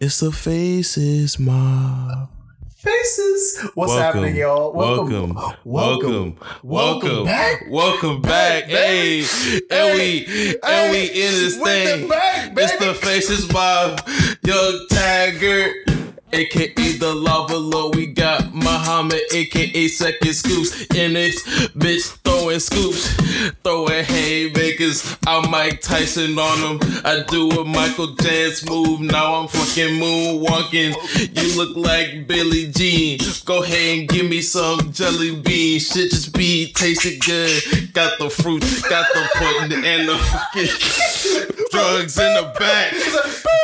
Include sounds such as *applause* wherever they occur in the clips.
It's the faces mob. Faces. What's Welcome, happening, y'all? Welcome, welcome, welcome, welcome back. Welcome back. Hey, and we and we in this With the thing. back, It's the faces mob. Young Tiger. AKA the lava low, we got Muhammad, aka second scoops in this bitch throwing scoops, throwing haymakers. I'm Mike Tyson on them. I do a Michael Dance move. Now I'm fucking moonwalking. You look like Billie Jean. Go ahead and give me some jelly bean. Shit just be tasting good. Got the fruit, got the pudding, and the fucking *laughs* drugs in the back.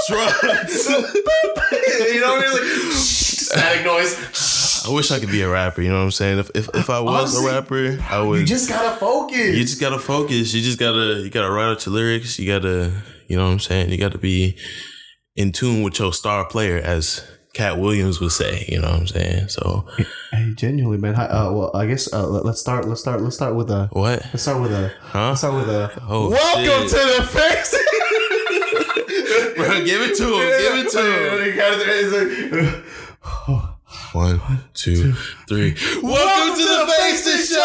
Drugs. *laughs* you know what I mean? Like static noise. I wish I could be a rapper. You know what I'm saying? If if, if I was Honestly, a rapper, I would. You just gotta focus. you just gotta focus. You just gotta you gotta write out your lyrics. You gotta you know what I'm saying. You gotta be in tune with your star player, as Katt Williams would say. You know what I'm saying? So Hey, genuinely, man. Hi, uh, well, I guess uh, let, us start. Let's start. Let's start with a. what? Let's start with a. Huh? Let's start with a. Oh, Welcome shit. to the face. *laughs* *laughs* Bro, give it to him. Give it to him. *sighs* You gotta- it's like- One, two, three. Welcome, to the Faces Show.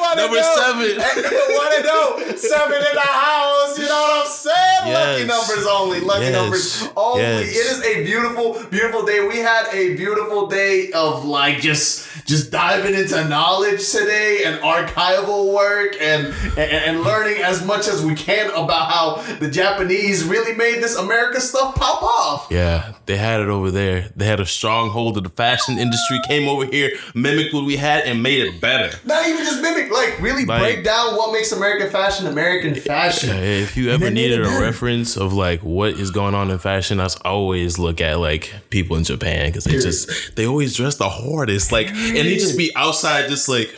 Wanna Number know? seven. *laughs* Want to know? Seven in the house. You know what I'm saying? Lucky numbers only. Lucky Yes. numbers only. Yes. It is a beautiful, beautiful day. We had a beautiful day of like just, just diving into knowledge today and archival work and, and and learning as much as we can about how the Japanese really made this America stuff pop off. Yeah, they had it over there. They had a stronghold of the fashion industry. Came over here, mimicked what we had, and made it better. Not even just mimic, like really Like- break down what makes American fashion American fashion. Yeah, if you ever they needed a reference of like what is going on in fashion, I always look at like people in Japan because they just they always dress the hardest. Like, and they just be outside, just like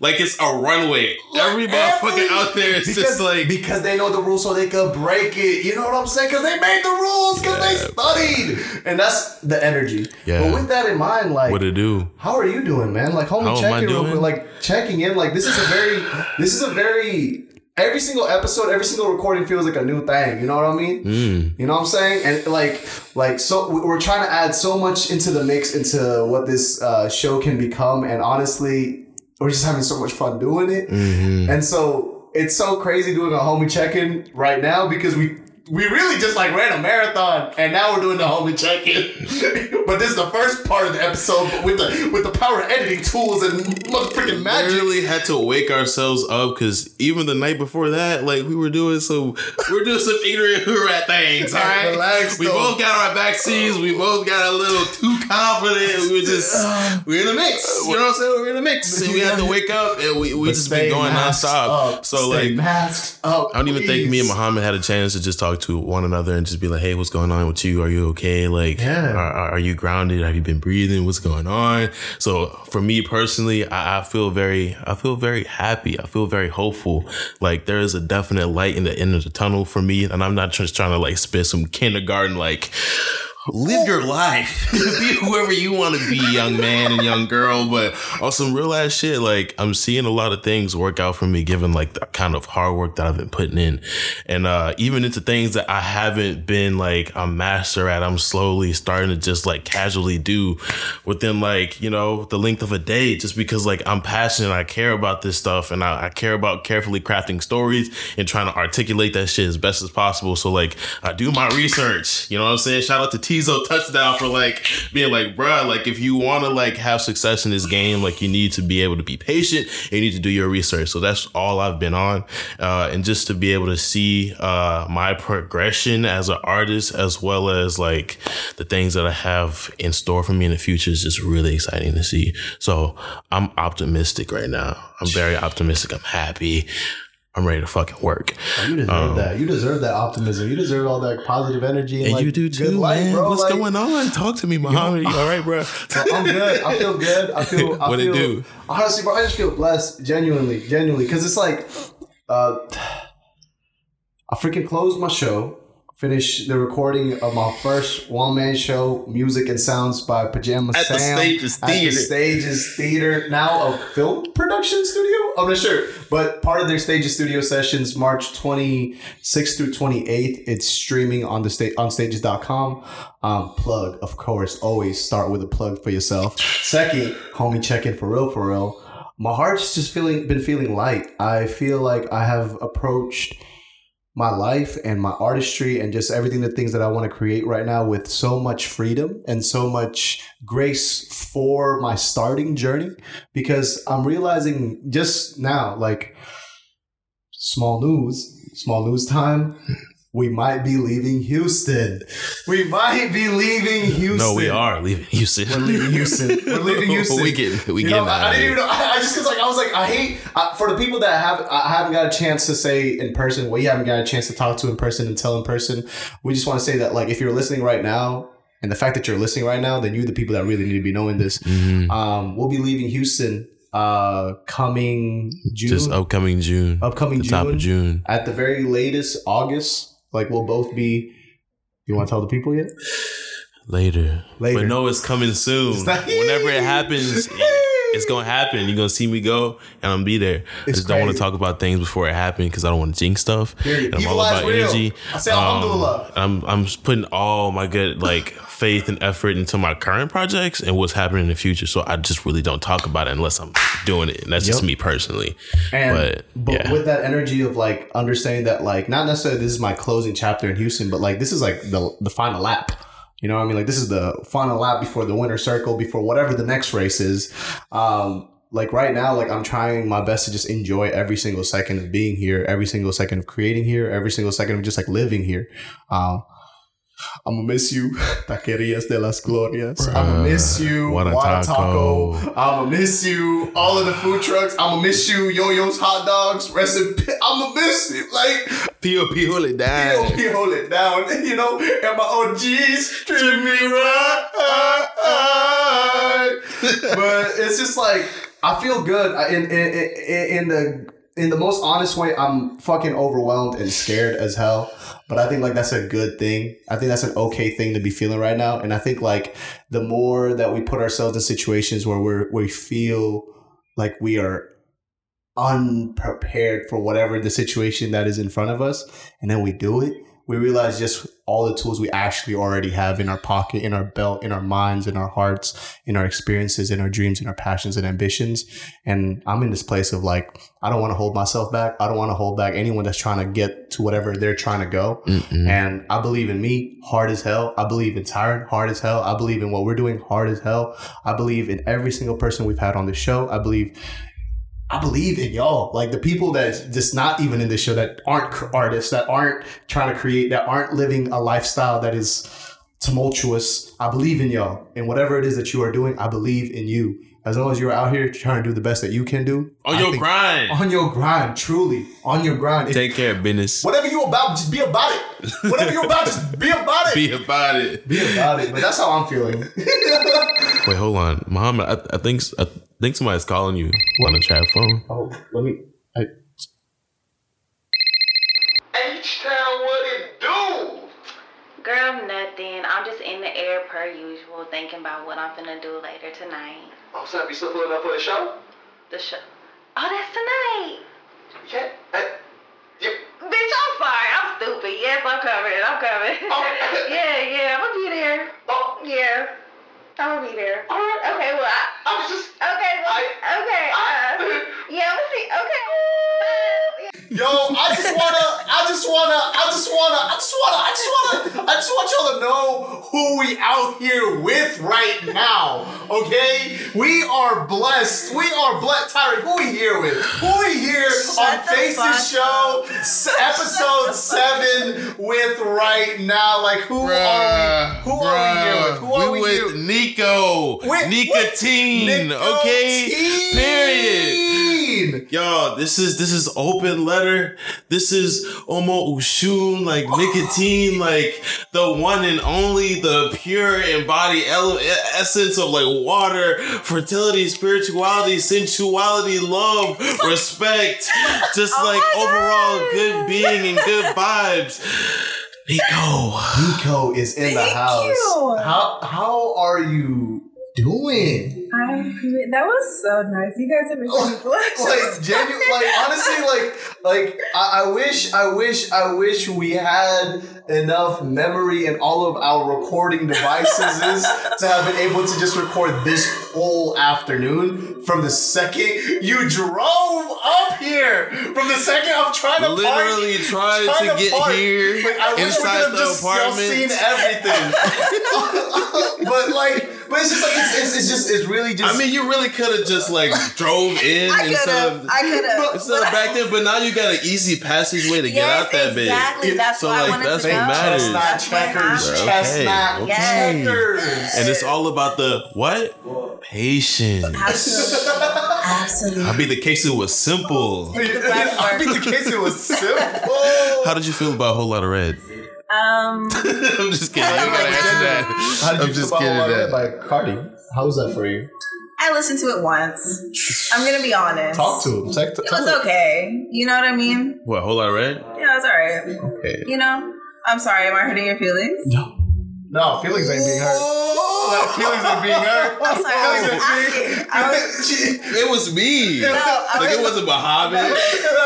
like it's a runway. Every motherfucker Every- out there is because, just like because they know the rules so they could break it. You know what I'm saying? Because they made the rules because they studied, and that's the energy. Yeah. But with that in mind, like, what to do. how are you doing, man? Like, homie, How check in real quick. Like, checking in. Like, this is a very, this is a very. Every single episode, every single recording feels like a new thing. You know what I mean? Mm. You know what I'm saying? And like, like, so we- we're trying to add so much into the mix into what this uh, show can become. And honestly, we're just having so much fun doing it. Mhm. And so it's so crazy doing a homie check-in right now because we we really just like ran a marathon and now we're doing the homie check-in. *laughs* but this is the first part of the episode but with the with the power editing tools and motherfucking magic. We really had to wake ourselves up because even the night before that, like we were doing some, we're doing some ignorant rat things. All right, Relax, we though. both got our vaccines. We both got a little too confident. We were just, we *sighs* were in the mix. You know what I'm saying? We are in the mix, and we had to wake up, and we we But just been going nonstop. up. So like. masked up. I don't even think me and please. Muhammad had a chance to just talk to one another and just be like, "Hey, what's going on with you? Are you okay? Like, Yeah. are, are you grounded? Have you been breathing? What's going on?" So, for me personally, I, I feel very, I feel very happy. I feel very hopeful. Like there is a definite light in the end of the tunnel for me, and I'm not just trying to like spit some kindergarten like. Live your life. *laughs* be whoever you want to be, young man and young girl. But on some real ass shit, like I'm seeing a lot of things work out for me, given like the kind of hard work that I've been putting in, and uh, even into things that I haven't been like a master at. I'm slowly starting to just like casually do within like you know the length of a day, just because like I'm passionate, I care about this stuff, and I, I care about carefully crafting stories and trying to articulate that shit as best as possible. So like I do my research. You know what I'm saying? Shout out to Touchdown for like being like, bruh, like if you want to like have success in this game, like you need to be able to be patient. And you need to do your research. So that's all I've been on, uh, and just to be able to see uh, my progression as an artist, as well as like the things that I have in store for me in the future, is just really exciting to see. So I'm optimistic right now. I'm very optimistic. I'm happy. I'm ready to fucking work. Oh, You deserve that. You deserve that optimism. You deserve all that positive energy. And, And like, you do good too, life, man. bro. What's Like, going on? Talk to me, Muhammad. You all right, *laughs* bro? I'm good. I feel good. I feel. *laughs* I What it feel, do? Honestly, bro, I just feel blessed. Genuinely, genuinely, because it's like, uh, I freaking closed my show. Finish the recording of my first one man show, Music and Sounds by Pajama At Sam. the Stages At the Theater. Stages Theater, now a film production studio. I'm not sure, but part of their Stages Studio sessions, March 26th through 28th. It's streaming on the state on stages.com. Um, plug, of course, always start with a plug for yourself. Second, homie, check in for real, for real. My heart's just feeling been feeling light. I feel like I have approached my life and my artistry and just everything the things that I want to create right now with so much freedom and so much grace for my starting journey. Because I'm realizing just now like small news small news time we might be leaving Houston we might be leaving Houston *laughs* No, we are leaving Houston. we're leaving Houston we're leaving *laughs* Houston we getting we you getting know, I, I didn't even know. I, I just because like I was like I hate uh, for the people that have I haven't got a chance to say in person. We haven't got a chance to talk to in person and tell in person. We just want to say that like if you're listening right now, and the fact that you're listening right now, then you're the people that really need to be knowing this. Mhm. Um, we'll be leaving Houston uh coming June, Just upcoming June, upcoming the June, top of June. at the very latest August. Like we'll both be. You want to tell the people yet? Later. Later. But no, it's coming soon. Whenever it happens, *laughs* it's gonna happen. You're gonna see me go, and I'm gonna be there. I It's just don't want to talk about things before it happens because I don't want to jinx stuff. Period. And I'm Evil all about real. energy. I say alhamdulillah. Um, I'm I'm just putting all my good like faith and effort into my current projects and what's happening in the future. So I just really don't talk about it unless I'm doing it, and that's just me personally. And But, but yeah. with that energy of like understanding that like not necessarily this is my closing chapter in Houston, but like this is like the the final lap. You know what I mean? Like this is the final lap before the winner circle, before whatever the next race is. Um, like right now, like I'm trying my best to just enjoy every single second of being here, every single second of creating here, every single second of just like living here. Um, I'm gonna miss you, *laughs* Taquerias de las Glorias. I'm gonna miss you, What Wada taco. I'm gonna miss you, all of the food trucks. I'm gonna miss you, Yo-Yo's hot dogs. Rest in peace. I'm gonna miss you, like POP hold it down. POP hold it down, *laughs* you know. And my OGs treat me right, but it's just like I feel good in in, in in the in the most honest way. I'm fucking overwhelmed and scared as hell. But I think like that's a good thing. I think that's an okay thing to be feeling right now. And I think like the more that we put ourselves in situations where we're we feel like we are unprepared for whatever the situation that is in front of us, and then we do it, we realize just all the tools we actually already have in our pocket, in our belt, in our minds, in our hearts, in our experiences, in our dreams, in our passions and ambitions. And I'm in this place of like, I don't want to hold myself back. I don't want to hold back anyone that's trying to get to whatever they're trying to go. Mm-mm. And I believe in me hard as hell. I believe in Tyren hard as hell. I believe in what we're doing hard as hell. I believe in every single person we've had on the show. I believe I believe in y'all. Like the people that just not even in this show that aren't cr- artists, that aren't trying to create, that aren't living a lifestyle that is tumultuous. I believe in y'all. And whatever it is that you are doing, I believe in you. As long as you're out here trying to do the best that you can do. On I your think- grind. On your grind, truly. On your grind. If- Take care of business. whatever you're about, just be about it. Whatever you're about, just be about it. *laughs* Be about it. Be about it. But that's how I'm feeling. *laughs* Wait, hold on, Muhammad. I, I think I think somebody's calling you on the chat phone. oh, let me. I, H-Town, what it do? Girl, nothing. I'm just in the air per usual, thinking about what I'm finna do later tonight. Oh, son, you still pulling up for the show? The show. Oh, that's tonight. Yeah. Hey, you, Bitch, I'm sorry. I'm stupid. Yes, I'm coming. I'm coming. Oh. yeah, *laughs* yeah. I'm gonna be there. oh, Yeah. I'm gonna be there. all right. Okay, well, I, I was just. okay, well, I- okay. Uh, I, yeah, let's see. Okay. Yo, I just wanna, I just wanna, I just wanna, I just wanna, I just wanna, I just want y'all to know who we out here with right now. Okay, we are blessed. We are blessed. Tyren, who we here with? Who we here on Shut the Faces Show, s- episode seven with right now? Like who are we? Who are we here with? Who are we, we here with Nico. With- Nicotine. Okay. Period. Nicotine. Y'all, this is this is open letter. This is Omo Oshun, like nicotine, like the one and only, the pure embodied ele- essence of like water, fertility, spirituality, sensuality, love, respect, just Oh like overall God. good being and good vibes. Nico. Nico is in the house. you. How how are you doing? Great. That was so nice. You guys are making me *laughs* blush. like genuine, like honestly, like like I, I wish, I wish, I wish we had enough memory in all of our recording devices *laughs* is to have been able to just record this whole afternoon from the second you drove up here. From the second I'm trying to Literally park, tried trying to get park. here Like, I inside the just y'all apartment. seen everything. *laughs* *laughs* but like, but it's just like it's, it's, it's just it's really just. I mean, you really could have just like drove in I could instead of I could have. instead of back then, but now you got an easy passageway to get out that bit. exactly. That's So, why like, I wanted that's to what know. Matters. chestnut checkers, happened. Okay, chestnut okay. checkers. And it's all about the what? Patience. Absolutely. Absolutely. I mean, the case it was simple. I mean, the case it was simple. How did you feel about a whole lot of red? Um, *laughs* I'm just kidding. You Oh my gotta answer that. How did I'm you just feel kidding. about That. Red by Carti? How was that for you? I listened to it once. I'm gonna be honest. Talk to him. Talk to, It was okay. You know what I mean? What? A whole lot of red? Yeah, it's alright. Okay. You know? I'm sorry. Am I hurting your feelings? No, No, feelings ain't being hurt. No, feelings ain't being hurt. I'm sorry. I was Feelings asking. I was, *laughs* It was me. no, I Like was, *laughs* it wasn't Muhammad.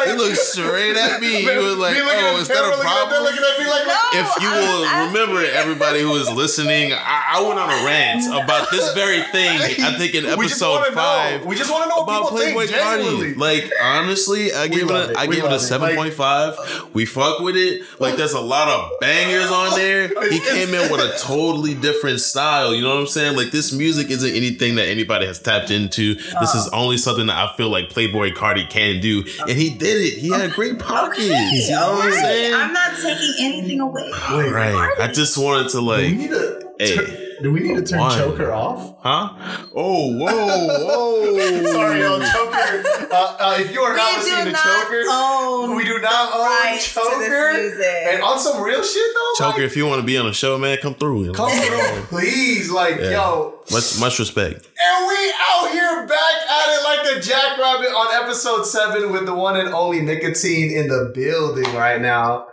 He looked straight at me. *laughs* He was like, Me looking at "Oh, is that camera, a looking at problem?" Looking at me like, No. If you I was will asking. remember, everybody who is listening, I, I went on a rant about this very thing. I think in we just episode want to five. We just want to know what about people Playboi think genuinely. Carti. Like honestly, I gave it. love A, it. I We gave it a love it. seven point five. We fuck with it. Like there's a lot of bangers on there. He came in with a totally different style. You know what I'm saying? Like this music isn't anything that anybody has tapped into. This is only something that I feel like Playboi Carti can do, and he did it. He had a great pockets. You know what I'm saying? I'm not taking anything away. Right. I just wanted to do we like, need to? hey, Do we need to turn Why? choker off? huh? Oh, whoa, *laughs* whoa. Sorry, yo, choker. Uh, uh, if you are not We listening to not choker, own we do not own rights to choker. music. And on some real shit though, Choker, like, if you want to be on a show, man, come through. you know? come through, please. Like, Yeah. yo, Much, much respect. And we out here back at it like a jackrabbit on episode seven with the one and only nicotine in the building right now.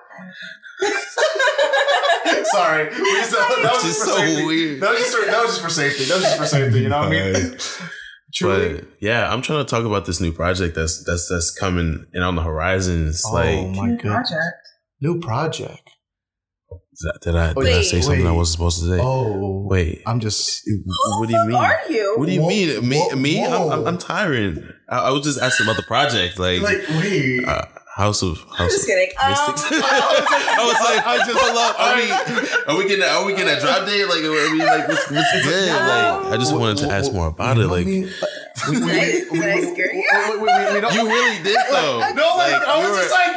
*laughs* Sorry, we just, that was It's just for so safety. weird. That was just for, that was just for safety. That was just for safety. You know what I mean? *laughs* Truly. But yeah, I'm trying to talk about this new project that's that's that's coming and on the horizons. oh like, my god, Project. new project. That- did I did I say something I wasn't supposed to say? Oh Wait, I'm just. what do you mean? Are you? What do you Whoa, mean? Me? whoa, me? I'm, I'm. I'm tiring. I, I was just asking about the project, like, Like wait. uh, House of House I'm just of kidding. Um, *laughs* I was like, I just- hold up. Are we, are we getting are we getting a drop date? Like, are we like what's, what's good? Like, I just wanted to ask more about it. Like, we, we, we, Did I- did I scare you? we, we, we, we don't, you really did *laughs* though. no, like, I was were- just like.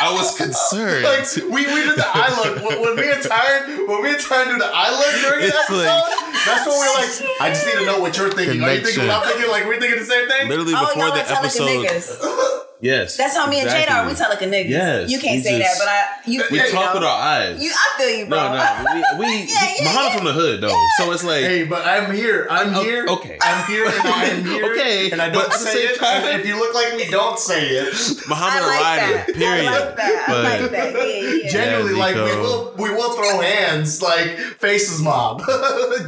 I was concerned. like we, we did the eye look when, when me and Tyren when we and Tyren do the eye look during the episode. like- that's when we're like, I just need to know what you're thinking. Are you thinking what I'm thinking? Like we're thinking the same thing. Literally Oh, before y'all the episode. *laughs* niggas. Yes. That's how me and Jada are. We tell like a nigga. Yes, You can't say just- that, but I you we you talk know. with our eyes. You, I feel you, bro. no, no. We, we *laughs* Yeah, yeah, Muhammad yeah. from the hood though. So it's like Hey, but I'm here. I'm Oh, here. okay. I'm here and I'm *laughs* here. Okay, And I don't at the say it. time- if you look like me, don't say it. *laughs* Muhammad like a rider. that. Period. I like that. I But like that. Yeah, yeah. Genuinely, like we will we will throw hands like faces mob.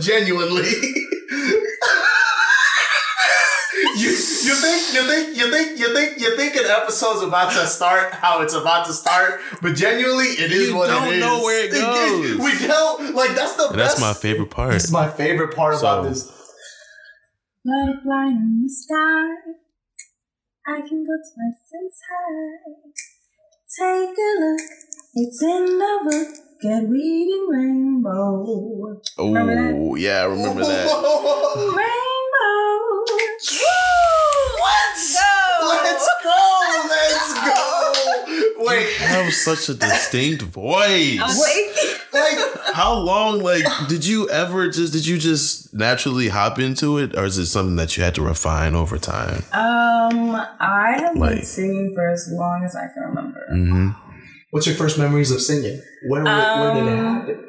Genuinely. You, you think you think you think you think you think an episode's about to start how it's about to start, but genuinely it is You what it is. You don't know where it *laughs* goes. we don't like that's the And best. that's my favorite part. That's my favorite part about So- this. Butterfly in the sky. I can go twice as high. Take a look. It's in the book. Get reading rainbow. Oh yeah, I remember that. *laughs* Rainbow. Let's go. Let's *laughs* go. Wait, You have such a distinct voice. Wait. like How long, like, did you ever just did you just naturally hop into it, or is it something that you had to refine over time? Um, I have Like- been singing for as long as I can remember. Mm-hmm. What's your first memories of singing? When, when, when did it Um, happen?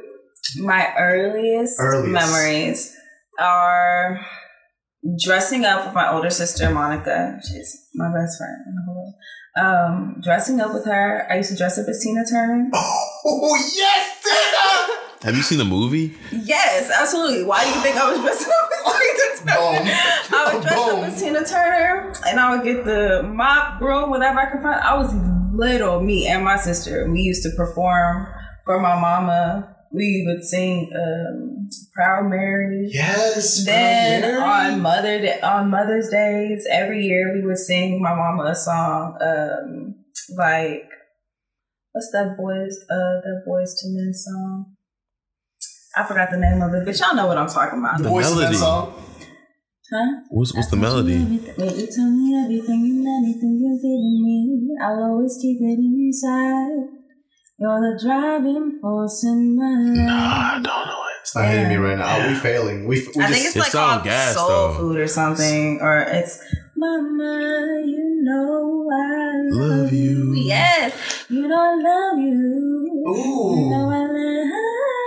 My earliest, Earliest. memories are dressing up with my older sister Monica. She's my best friend in the whole world. Um, dressing up with her. I used to dress up as Tina Turner. *laughs* Oh yes, Tina. Have you seen the movie? Yes, absolutely. Why do you think I was dressing up as Tina *laughs* Turner? Boom. I would dress up as Tina Turner, and I would get the mop, broom, whatever I could find. I was little, me and my sister. We used to perform for my mama. We would sing um, "Proud Mary." Yes. Then Mary. on Mother Day, on Mother's Days, every year we would sing my mama a song, um, like what's that boys uh that Boyz II Men song? I forgot the name of it, but y'all know what I'm talking about. The Voice of that melody. song. Huh? What's what's the I you melody? everything- you tell me everything and anything you're giving me. I'll always keep it inside. You're the driving force in my life. Nah, I don't know it. It's not hitting me right now. Are we failing? We, we I just, think it's, It's like gas, soul though. food or something, or it's Mama, you know I love, Love you. Yes, you know I love you. Ooh. You know I love you.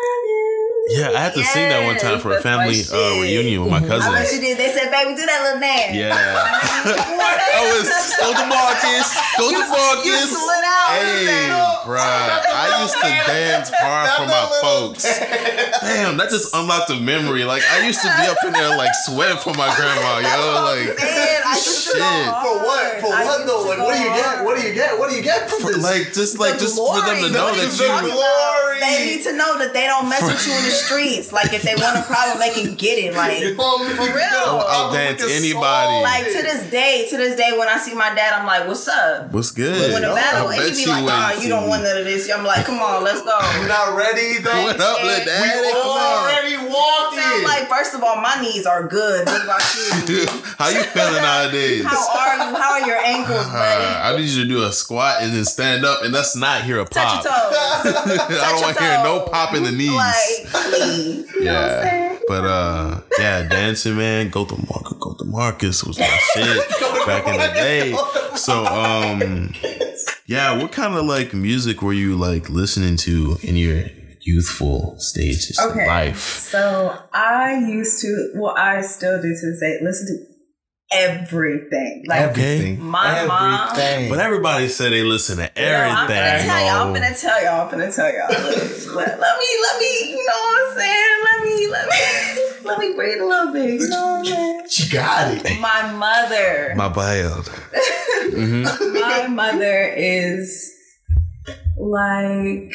Yeah, I had to sing that one time for a family uh, reunion with my cousins. I bet you did. They said, "Baby, do that little dance." Yeah. *laughs* I was go to Marcus, go to You Marcus. slid out. Hey, bruh, I used to dance hard for my folks. Damn, that just unlocked a memory. Like I used to be up in there like sweating for my grandma, yo. Like Man, I used Shit. For what? For I what though? Like, what do you get? What do you get? What do you get from for, this? like just like just for them to know the that glory. you glory. They need to know that they don't mess with you in the streets. Like if they want a problem, they can get it. Like *laughs* You know what I mean? For real. I'll- I'll I'll dance anybody. song. like to this day, to this day, when I see my dad, I'm like, "What's up?" What's good? When the battle, I and he be like, wouldn't "Oh, you don't want none of this." I'm like, "Come on, let's go." You not ready though? What up, little We daddy? We Come already walked So I'm like, first of all, my knees are good. What about you? *laughs* How you feeling *laughs* nowadays? How are you? How are your ankles, buddy? Uh, I need you to do a squat and then stand up, and let's not hear a Touch pop. your toes. I don't want to hear no pop in the knees. Like, please. You know what I'm yeah, but uh, yeah, dancing, man. Go to Marcus. Go to Marcus was my *laughs* shit back in the day. So um, yeah, what kind of like music were you like listening to in your youthful stages of life? So I used to, well, I still do to this day, listen to everything. Like, Okay. My mom- But everybody said they listen to you know, I'm gonna everything. tell y'all, I'm gonna tell y'all, I'm gonna tell y'all. Let, let, let me, let me, you know what I'm saying? Let me, let me, *laughs* let me breathe a little bit. You know what I'm saying? She got it. My mother, My child. hmm my mother is like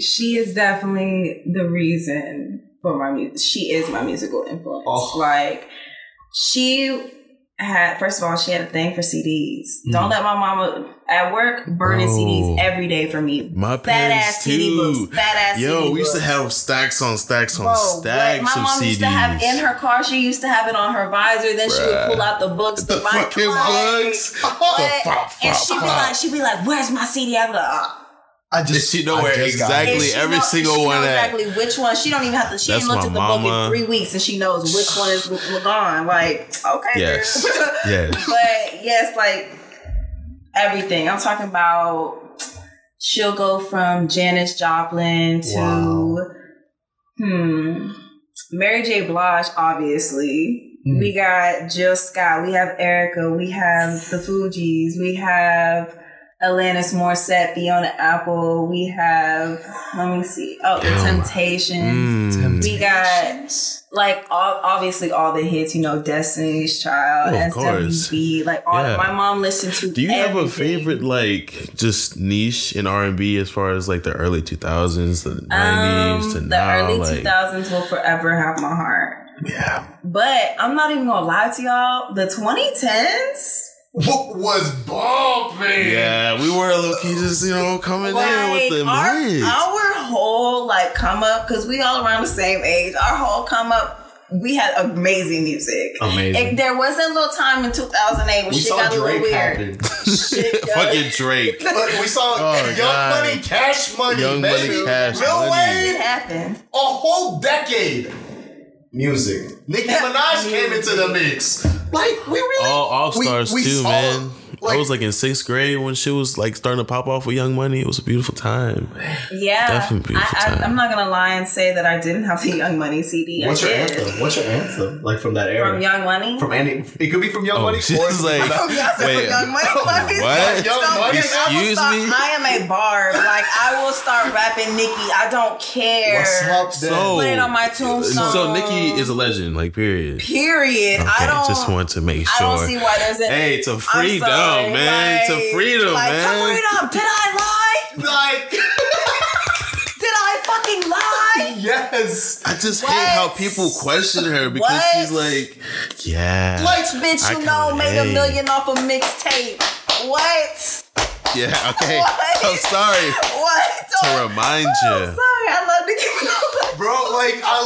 she is definitely the reason for my music. She is my musical influence. Oh. Like she had first of all, she had a thing for CDs. Don't let my mama at work burning. CDs every day for me. My Fat ass CD too. books. Fat ass Yo, CD we used to have stacks on stacks on Bro, what stacks my of mom CDs. used to have in her car, she used to have it on her visor. Then she would pull out the books, the buy fucking like, books. what? The and she'd be like, she'd be like, "Where's my CD?" I'd be like, "Ah." I Did she know I where just exactly she every know- single she one knows at? exactly which one. She don't even have to. She ain't looked my at the book in three weeks, and she knows which one is gone. Like, okay, Yes. girl. *laughs* Yes. but yes, like everything. I'm talking about. She'll go from Janis Joplin to Wow. hmm Mary J. Blige, obviously. Mm. We got Jill Scott. We have Erykah. We have the Fugees. We have Alanis Morissette, Fiona Apple. We have, let me see, oh, The Temptations. Mm. We got like all, obviously all the hits, you know, Destiny's Child, Oh, of course. Like all, Yeah. my mom listened to. Do you have a favorite like just niche in R and B as far as like the early two thousands, the nineties to Um, the now? early like, two thousands will forever have my heart. yeah, But I'm not even gonna lie to y'all. The 2010s, What was bumping? yeah, we were low key just you know coming in with the our, hits. our whole like come up because we all around the same age. Our whole come up, we had amazing music. Amazing. If there was a little time in 2008 when we shit saw got a little weird. *laughs* Shit *laughs* Fucking Drake. But we saw Oh, Young God. Money, Cash Money, Young baby. Money, Cash Lil Money. Wayne, It happened. a whole decade. Music. Nicki Minaj came into the mix. Like we really All all stars too, saw- man. I was like in sixth grade when she was like starting to pop off with Young Money. It was a beautiful time. Yeah, Definitely beautiful I, I, time. I'm not gonna lie and say that I didn't have the Young Money CD. I What's your did. anthem? What's your anthem? Like from that era? From Young Money. From any. It could be from Young Oh, Money. *laughs* she's or like- From Young, Wait, Young Money. Let *laughs* what? Young stop. Money? Because I me. I am a barb. Like I will start rapping Nicki. I don't care. What's up. So, Put it on my tombstone. so Nicki is a legend, like period. Period. Okay, I don't. just want to make sure. I sure. don't see why there's a. Hey, to I'm freedom, sorry, man. like- to freedom, like, man. To freedom. Did I lie? like, *laughs* Did I fucking lie? yes. I just What? hate how people question her because What? she's like, yeah, Like, Bitch, I you know, made a million off a mixtape. What? *laughs* yeah, okay. What? I'm sorry What? to remind Oh, you. sorry, I love Nicki Minaj. Bro, like I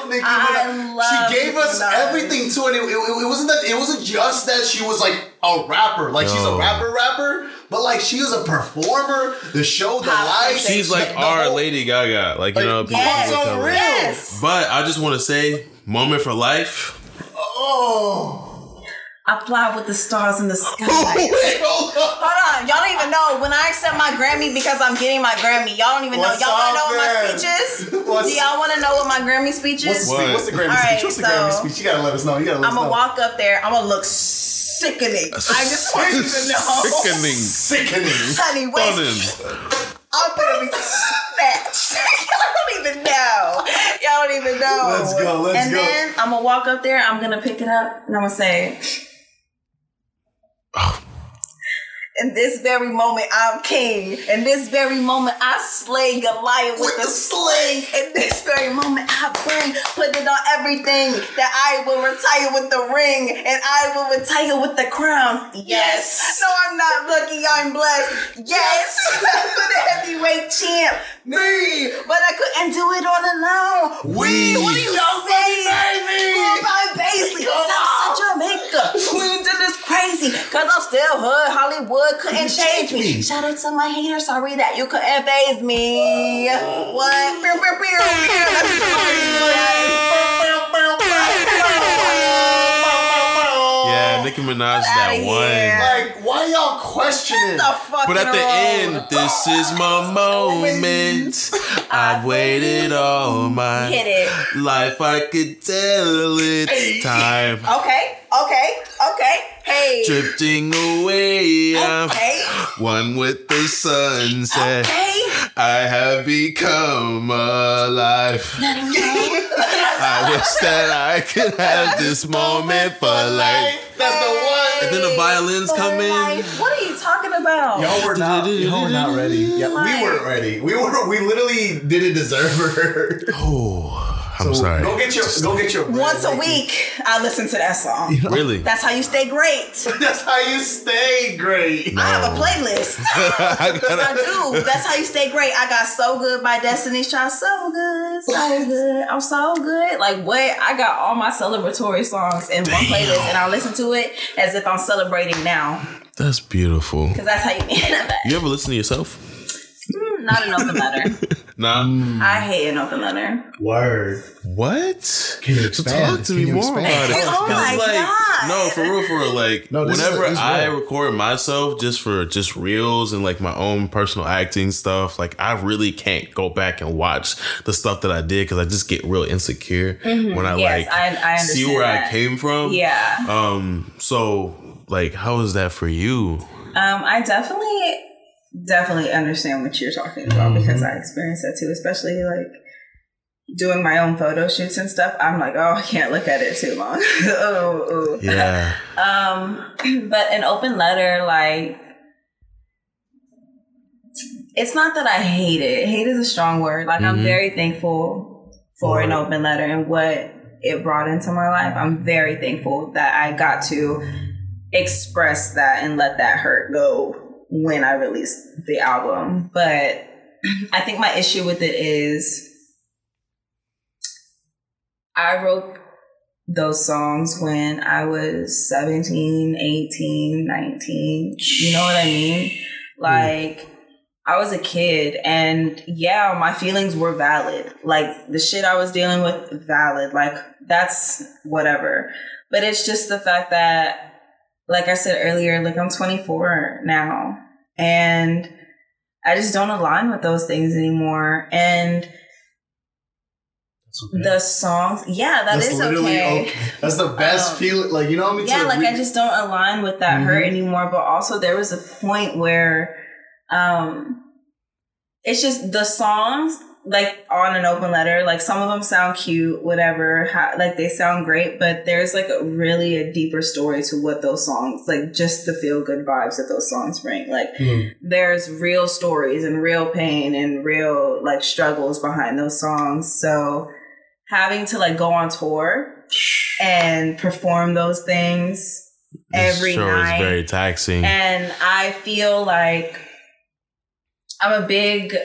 love Nicki I Minaj. love she gave Nicki us Minaj. everything to it. It, it. it wasn't that. It wasn't just that she was like a rapper. Like she's a rapper, rapper. But like she was a performer. The show, the Pop lights. She's like the our whole- Lady Gaga, like you Like, know, people Yes. of so real. Yes. But I just want to say, moment for life. Oh. I fly with the stars in the *laughs* sky. Hold on, y'all don't even know when I accept my Grammy because I'm getting my Grammy. Y'all don't even What's know. Y'all want to know what my speech is? *laughs* What's- Do y'all want to know what my Grammy speech What's is? the, speech? What's the Grammy All right, speech? What's the so- Grammy speech? You gotta let us know. You gotta let I'm us know. gonna walk up there. I'm gonna look sickening. I just want you to know, Sickening. Sickening. honey. Wait, Stunning. I'm gonna be snatched. *laughs* Y'all don't even know. Y'all don't even know. Let's go, let's and go. then I'm gonna walk up there. I'm gonna pick it up and I'm gonna say oh, in this very moment, I'm king. In this very moment, I slay Goliath with, With the sling. In this very moment, I bring, put it on everything that I will retire with the ring and I will retire with the crown. Yes. No, I'm not lucky. I'm blessed. Yes. For *laughs* the heavyweight champ. Me. But I couldn't do it all alone. We. What are you saying? Ruled by Baisley. Southside Jamaica. Queen to this crazy. Cause I'm still hood. Hollywood couldn't change me. Shout out to my haters. Sorry that you couldn't phase me. What? Pew, pew, pew, pew. Yeah, Nicki Minaj is that one. here. Like, why y'all questioning? The fucking But at the road. end, this is my moment. *laughs* I've waited all my Hit it. life. I could tell it's time. Okay, okay, okay. Hey. Drifting away, I'm Okay. Uh, one with the sunset. Okay. I have become alive. *laughs* I wish that I could have this moment for life. That's the one. And then the violins come in. What are you talking about? Y'all were not. Y'all were not ready. Yeah, we Like- weren't ready. We were. We literally didn't deserve her. Oh, I'm So sorry. Go get your. Go get your. Once a week, I listen to that song. Really? That's how you stay great. *laughs* That's how you stay great. I have a playlist. *laughs* I gotta- I do. That's how you stay great. I got So Good by Destiny's Child. So good, so good. I'm so good. Like what? I got all my celebratory songs in one playlist and I listen to it as if I'm celebrating now. That's beautiful. Because that's how you You ever listen to yourself? Mm, not enough open letter. *laughs* Nah. I hate an open letter. Word. What? Can you So expand? talk to Can me you more expand? about it. Oh my like, God. No, for real, for real. Like, No, whenever is I real. record myself just for just reels and like my own personal acting stuff, like I really can't go back and watch the stuff that I did because I just get real insecure when I Mm-hmm. Yes, like I- I see understand where I came from. Yeah. Um. So, like, how is that for you? Um, I definitely, definitely understand what you're talking about because I experienced that too, especially like doing my own photo shoots and stuff. I'm like, oh, I can't look at it too long. *laughs* oh, oh. Yeah. *laughs* Um, *clears throat* but an open letter, like, it's not that I hate it. Hate is a strong word. Like, I'm Mhm. very thankful for an open letter and what it brought into my life. I'm very thankful that I got to express that and let that hurt go when I released the album. But *clears throat* I think my issue with it is I wrote those songs when I was 17, 18, 19. You know what I mean? Like, I was a kid, and yeah, my feelings were valid. Like, the shit I was dealing with, valid. Like, that's whatever. But it's just the fact that, like I said earlier, like I'm 24 now and I just don't align with those things anymore. And okay. the songs, yeah, that That's is literally okay. That's the best Um, feeling. Like you know what I mean? Yeah, like re- I just don't align with that hurt Mhm. anymore. But also there was a point where um it's just the songs like on an open letter like some of them sound cute whatever ha- like they sound great but there's like a really a deeper story to what those songs like just the feel good vibes that those songs bring like Hmm. there's real stories and real pain and real like struggles behind those songs so having to like go on tour and perform those things This every show night. is very taxing. and I feel like I'm a big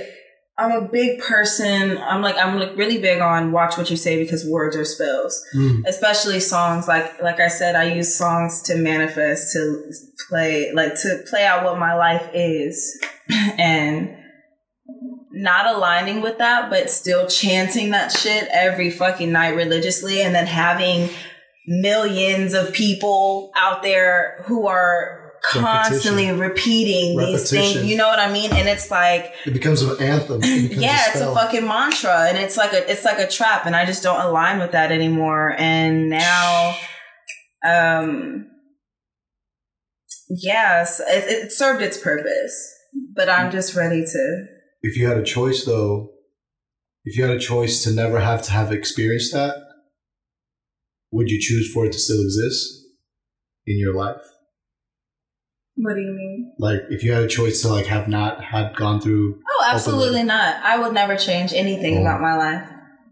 I'm a big person. I'm like I'm like really big on watch what you say because words are spells. Hmm. Especially songs like like I said I use songs to manifest to play like to play out what my life is *clears throat* and not aligning with that but still chanting that shit every fucking night religiously and then having millions of people out there who are constantly repeating these things. You know what I mean? And it's like, It becomes an anthem. It becomes yeah, it's a fucking mantra, and it's like a it's like a trap, and I just don't align with that anymore. And now, um, yes, it, it served its purpose, but I'm just ready to. If you had a choice, though, if you had a choice to never have to have experienced that, would you choose for it to still exist in your life? What do you mean? Like, if you had a choice to like have not had gone through, Oh, absolutely not. I would never change anything Oh. about my life.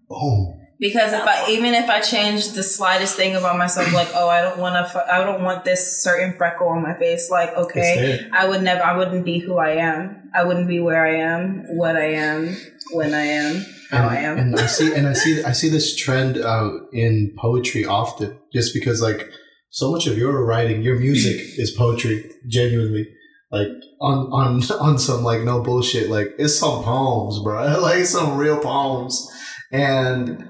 oh, Because if I even if I change the slightest thing about myself, like oh I don't want to, I don't want this certain freckle on my face, like okay. I would never, I wouldn't be who I am. I wouldn't be where I am, what I am, when I am, how I am. And I see, and I see, I see this *laughs* trend uh, in poetry often, just because like so much of your writing, your music *clears throat* is poetry, genuinely. Like on on *laughs* on some like no bullshit, like it's some poems, bro. *laughs* Like some real poems, and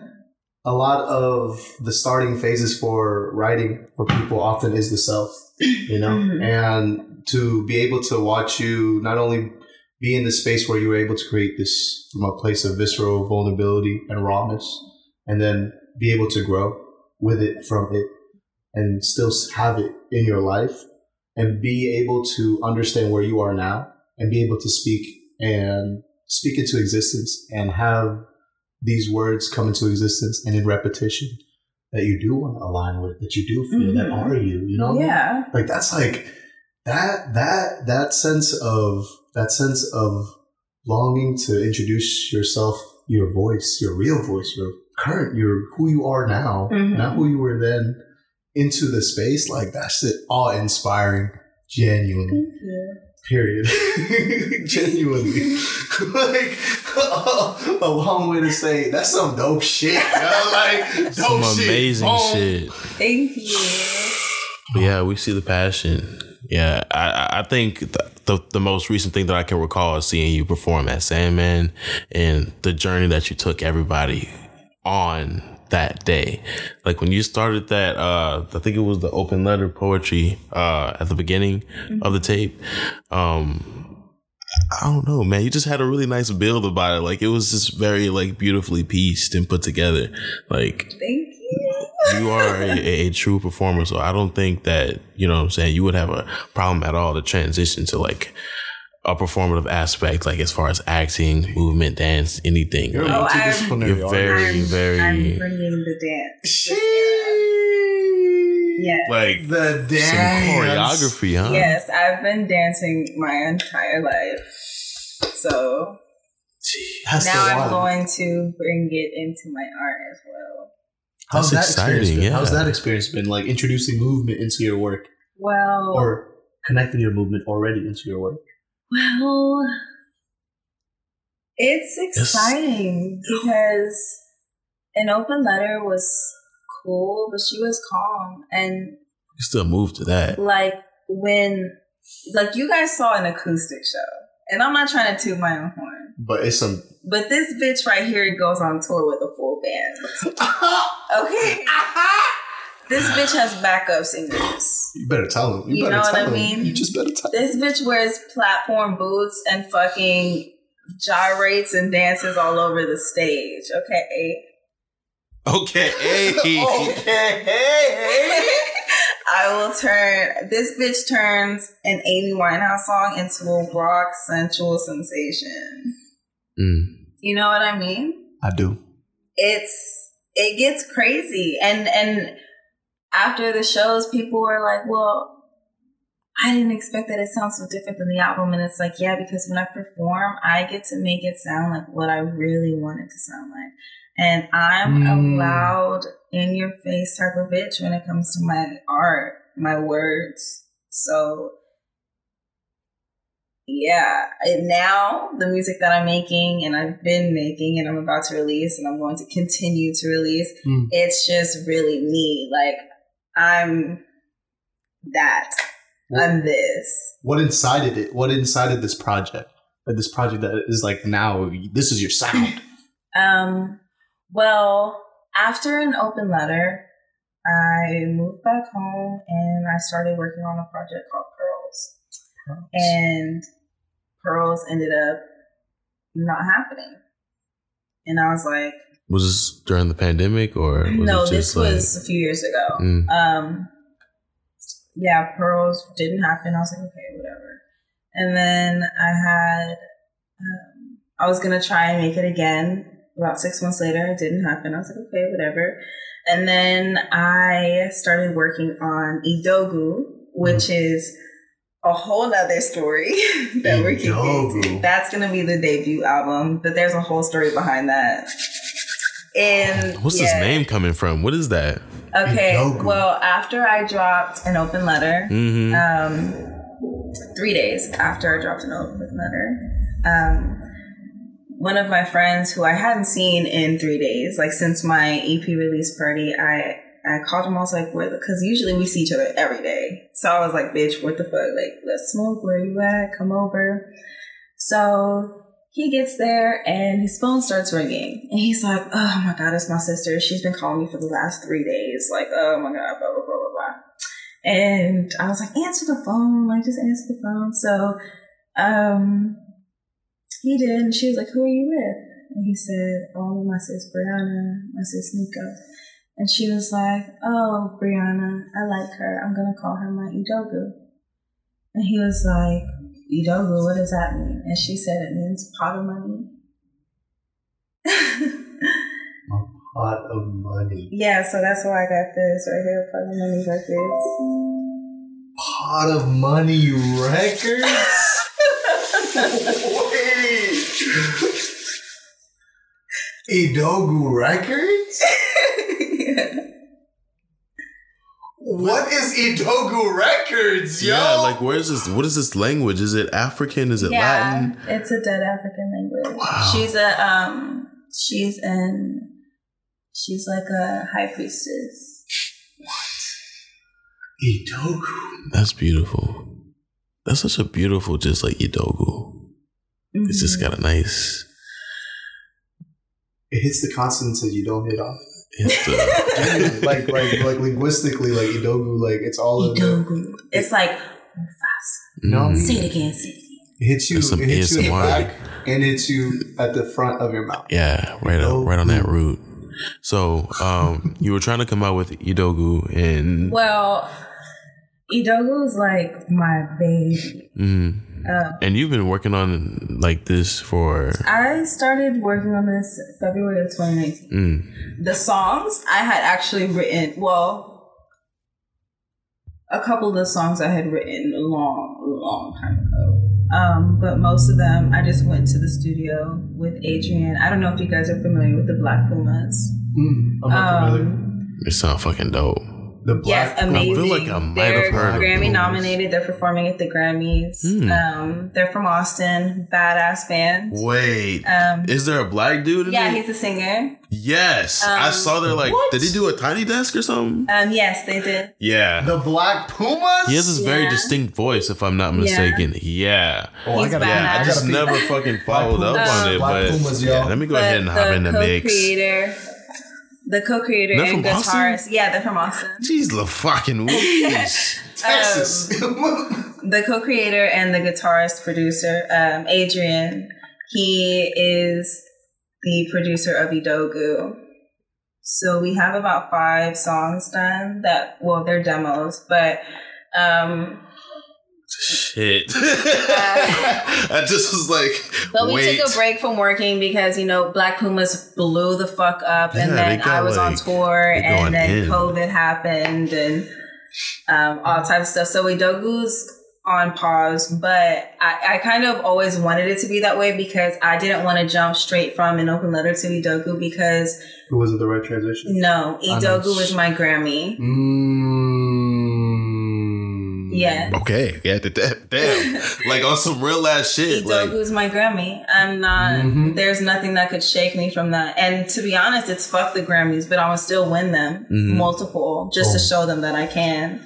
a lot of the starting phases for writing for people often is the self, you know, Mhm. and to be able to watch you not only be in the space where you were able to create this from a place of visceral vulnerability and rawness, and then be able to grow with it from it, and still have it in your life, and be able to understand where you are now, and be able to speak and speak into existence, and have these words come into existence and in repetition that you do want to align with, that you do feel that Mhm. are you, you know? yeah, like that's like that that that sense of that sense of longing to introduce yourself your voice your real voice your current your who you are now Mhm. not who you were then into the space like that's it awe inspiring genuinely period *laughs* genuinely *laughs* like a long way to say that's some dope shit yo. like *laughs* dope Some shit. amazing Boom. shit. Thank you. But yeah, we see the passion. Yeah, I, I- I think the, the the most recent thing that I can recall is seeing you perform at Sandman and the journey that you took everybody on that day. Like when you started that, uh, I think it was the open letter poetry uh, at the beginning of the tape. Um, I don't know, man. You just had a really nice build about it. Like it was just very like beautifully pieced and put together. Like Thank you. you are a, *laughs* a, a true performer, so I don't think that you know what I'm saying you would have a problem at all to transition to like a performative aspect, like as far as acting, movement, dance, anything. You're Oh, I'm- multidisciplinary you're very, I'm, very I'm bringing the dance. this era. Sheesh. Yes. like The dance. some choreography, huh? Yes, I've been dancing my entire life. So That's now I'm going to bring it into my art as well. How's That's that experience exciting, been? yeah. How's that experience been? Like introducing movement into your work, Well, or connecting your movement already into your work. Well, it's exciting because an open letter was cool, but she was calm and You still move to that. like when like you guys saw an acoustic show and i'm not trying to toot my own horn But it's some. but this bitch right here goes on tour with a full band *laughs* okay *laughs* This bitch has backup singers. You better tell him. You, You better know what tell I him. You just better tell him. This bitch wears platform boots and fucking gyrates and dances all over the stage. Okay. Okay, *laughs* okay, I will turn this bitch turns an Amy Winehouse song into a rock sensual sensation. Mm. You know what I mean? I do. It's it gets crazy. And and after the shows, people were like, Well, I didn't expect that it sounds so different than the album. And it's like, yeah, because when I perform, I get to make it sound like what I really want it to sound like. And I'm a Mm. loud, in your face type of bitch when it comes to my art, my words. So yeah, and now the music that I'm making and I've been making and I'm about to release and I'm going to continue to release, Mm. it's just really me. Like I'm that. I'm this. What incited it? What incited this project? Like this project that is like now. This is your sound. *clears throat* Um, well, after an open letter, I moved back home and I started working on a project called Pearls. And Pearls ended up not happening. And I was like, Was this during the pandemic or was no, it this like was a few years ago. Mm. Um, yeah, Pearls didn't happen. I was like, okay, whatever. And then I had, um, I was gonna try and make it again. About six months later, it didn't happen. I was like, okay, whatever. And then I started working on Idogu, which is a whole nother story *laughs* that we're Idogu. into. That's gonna be the debut album, but there's a whole story behind that. And What's this yeah. name coming from? What is that? Okay, Idogu. well, after I dropped an open letter, Mm-hmm. um, three days after I dropped an open letter, um, one of my friends who I hadn't seen in three days, like since my EP release party, I I called him. I was like, "Where?" Because usually we see each other every day. So I was like, "Bitch, what the fuck? Like, let's smoke. Where you at? Come over." So he gets there and his phone starts ringing, and he's like, "Oh my god, it's my sister. She's been calling me for the last three days. Like, oh my god, blah blah blah blah blah." And I was like, "Answer the phone. Like, just answer the phone." So, um, he did, and she was like, "Who are you with?" And he said, "Oh, my sis Brianna, my sis Nico." And she was like, "Oh, Brianna, I like her. I'm gonna call her my Idogu." And he was like, "Idogu, what does that mean?" And she said, "It means pot of money." a Pot of money. yeah, so that's why I got this right here, pot of money records. Pot of money records. *laughs* Wait. Idogu records. *laughs* What is Idogu records, yo? Yeah, like where's this? What is this language? Is it African? Is it Latin? it's a dead African language. Wow. She's a um, she's an, she's like a high priestess. What? Idogu. That's beautiful. That's such a beautiful, just like Idogu. It's just Mm-hmm. got a nice. It hits the consonants that you don't hit off. It's the, like, like, like linguistically, like Idogu, like it's all in there. Idogu. It's like Mufasa. No. Mm. Say it again. Say it again. It hits you. Some It hits you in the back and hits you at the front of your mouth. Yeah, right on, right on that route. So, um, you were trying to come out with Idogu, and Well, Idogu is like my baby. mm, Um, and you've been working on like this for I started working on this February of 2019. mm, the songs I had actually written, well, a couple of the songs I had written a long, long time ago. Um, but most of them, I just went to the studio with Adrian. I don't know if you guys are familiar with the Black Pumas. Mm, I'm not familiar. Um, it sound fucking dope. The black. yes, amazing. feel like I might they're have heard Grammy those. nominated. They're performing at the Grammys. Hmm. Um, they're from Austin. Badass band. Wait, Um, is there a black dude in yeah, it? he's a singer. Yes, I Um, saw there. Like, what? did he do a tiny desk or something? Um, yes, they did. Yeah, The Black Pumas. he has this very distinct voice, if I'm not mistaken. Yeah, Oh, He's gotta- badass. yeah. I I just gotta never fucking followed up on it, Black but Pumas, yo. yeah, let me go ahead and hop in the mix. The co-creator and from Austin? guitarist. Yeah, they're from Austin. Jeez, the fucking. *laughs* Texas. the co-creator and the guitarist producer um, adrian he is the producer of idogu so we have about five songs done that well they're demos but um Shit. *laughs* I just was like, but we wait. took a break from working because you know black pumas blew the fuck up and then got, i was on tour and then in. covid happened and um, all types of stuff so idogu's on pause, but I, I kind of always wanted it to be that way because I didn't want to jump straight from an open letter to Idogu because it was it the right transition? no, I know. Idogu is my Grammy. Mm. Yeah. Okay, yeah, th- th- damn. *laughs* like on some real ass shit. Like, Idogu is my Grammy. I'm not. Mhm. There's nothing that could shake me from that. And to be honest, it's fuck the Grammys, but I will still win them Mhm. multiple just to Oh. show them that I can.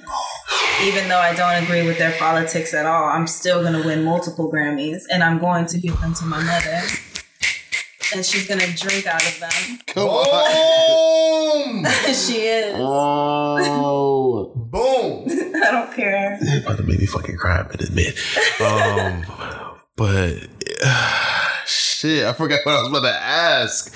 Even though I don't agree with their politics at all, I'm still gonna win multiple Grammys, and I'm going to give them to my mother, and she's gonna drink out of them. come on. *laughs* She is. Oh. Boom! *laughs* I don't care. about to make me fucking cry in a bit. Um, but *sighs* shit, I forgot what I was about to ask.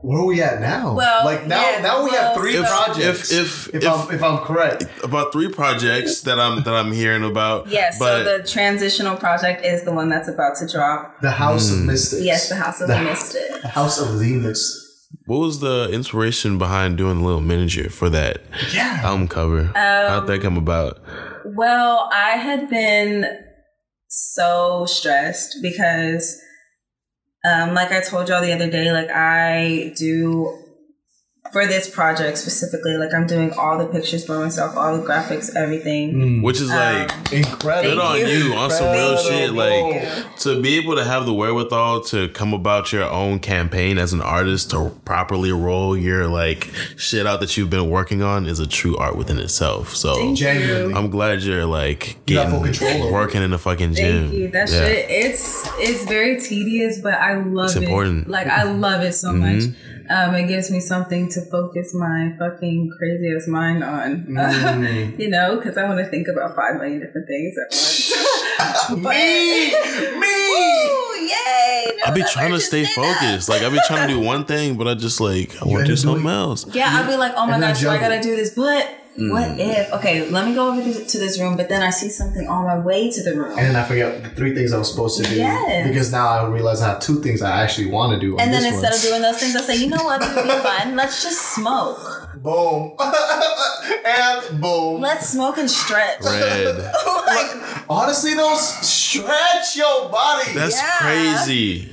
Where are we at now? Well, like now, yeah, now we have three so- projects. If if if, if, I'm if I'm correct, about three projects that I'm that I'm hearing about. Yes. but so the transitional project is the one that's about to drop. the House of Mm. Mystics. Yes, the House of The- the Mystic. The House of the Mystics. What was the inspiration behind doing the little miniature for that Yeah. album cover? How'd that come about? Well, I had been so stressed because, um, like I told y'all the other day, like I do for this project specifically, like I'm doing all the pictures by myself, all the graphics, everything. Mm. Which is like Um, Incredible. good on you. you on some real shit. Like to be able to have the wherewithal to come about your own campaign as an artist to properly roll your like shit out that you've been working on is a true art within itself. So Genuinely. I'm glad you're like getting full control working in the fucking gym. Thank you. That Yeah. shit, it's it's very tedious, but I love It's it. important. Like I love it so Mhm. much. Um, it gives me something to focus my fucking crazy ass mind on. *laughs* Mm. you know, because I want to think about five million different things at once. *laughs* But- me, *laughs* me. Woo, yay! I be trying to stay stand up. focused. Like I be trying to do one thing, but I just like I You want to do something doing- else. Yeah, I'll be like, oh my gosh, so I gotta do this, but what Mm. if? Okay, let me go over to to this room, but then I see something on my way to the room. And then I forget the three things I was supposed to do. Yes. Because now I realize I have two things I actually want to do. On And then this instead one. of doing those things, I say, you know what, it would be *laughs* fun. Let's just smoke. boom, *laughs* and boom. Let's smoke and stretch. Red. *laughs* like, Honestly, though, stretch your body. That's Yeah. crazy.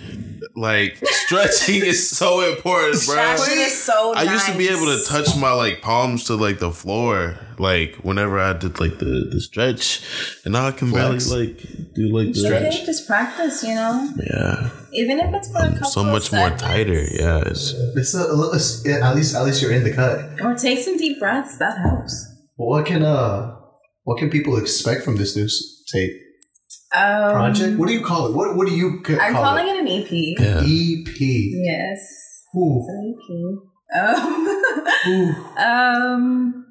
Like *laughs* stretching is so important, bro. stretching is so I used to be able to touch my like palms to like the floor, like whenever I did like the, the stretch, and now I can Flex. barely like do like It's the okay, just practice, you know? yeah, Even if it's for a couple so of much more seconds. tighter. Yeah, it's, It's a, it's- at least at least you're in the cut. Or take some deep breaths, that helps. But what can uh what can people expect from this new tape Um, project? What do you call it? What what do you c- I'm call calling it? it an EP. yeah. EP. Yes. It's Ooh. an EP. Um, Ooh. *laughs* Um,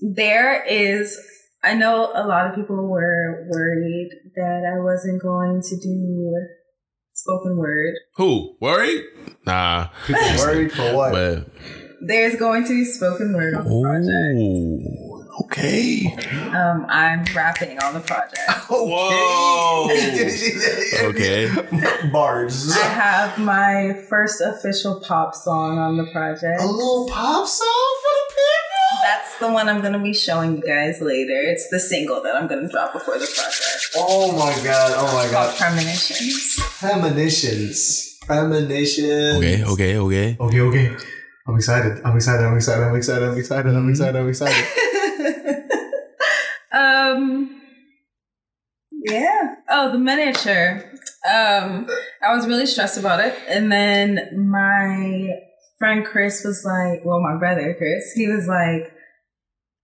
there is. I know a lot of people were worried that I wasn't going to do spoken word. Who worried? Nah, People worried for what? but There's going to be spoken word on the project. Okay. Um, I'm rapping on the project. *laughs* Whoa. okay. Okay. *laughs* Bars. I have my first official pop song on the project. A little pop song for the people. That's the one I'm going to be showing you guys later. It's the single that I'm going to drop before the project. Oh my god. Oh my god. Premonitions. Premonitions. Premonitions. Okay. Okay. Okay. Okay, okay. I'm excited. I'm excited. I'm excited. I'm excited. I'm excited. I'm excited. I'm excited. *laughs* um yeah oh the miniature um i was really stressed about it and then my friend chris was like well my brother chris he was like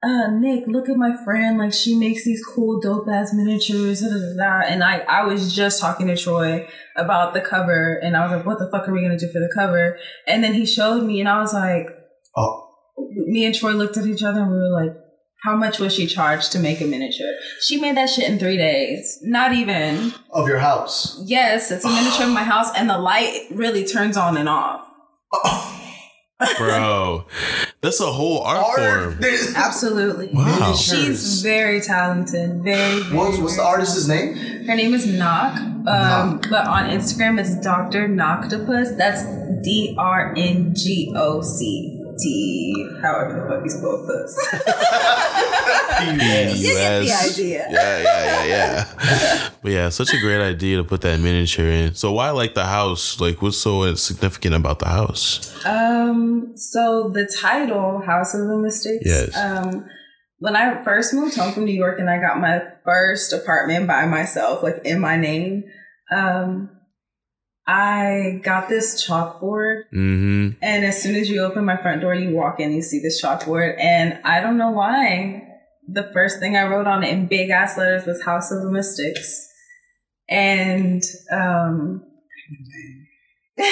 uh, Nick, look at my friend. Like she makes these cool, dope ass miniatures. Da, da, da, da. And I, I was just talking to Troy about the cover, and I was like, "What the fuck are we gonna do for the cover?" And then he showed me, and I was like, Oh. Me and Troy looked at each other, and we were like, "How much was she charged to make a miniature?" She made that shit in three days. Not even. Of your house. Yes, it's a *sighs* miniature of my house, and the light really turns on and off. Bro, that's a whole art, Art. form. There's- *laughs* Absolutely. Wow. She's very talented. Very. very What's, what's the very artist's name? Her name is Knock, um, Knock. but on Instagram it's Dr. Noctopus. That's D R N G O C T. However the fuck you spell puss. *laughs* You get the idea. Yeah, yeah, yeah, yeah. *laughs* but yeah, such a great idea to put that miniature in. So why like the house? Like, what's so significant about the house? Um. So the title House of the Mystics. Yes. Um. When I first moved home from New York and I got my first apartment by myself, like in my name, um, I got this chalkboard Mm-hmm. And as soon as you open my front door, you walk in, you see this chalkboard. And I don't know why. The first thing I wrote on it in big ass letters was House of the Mystics. And um, *laughs*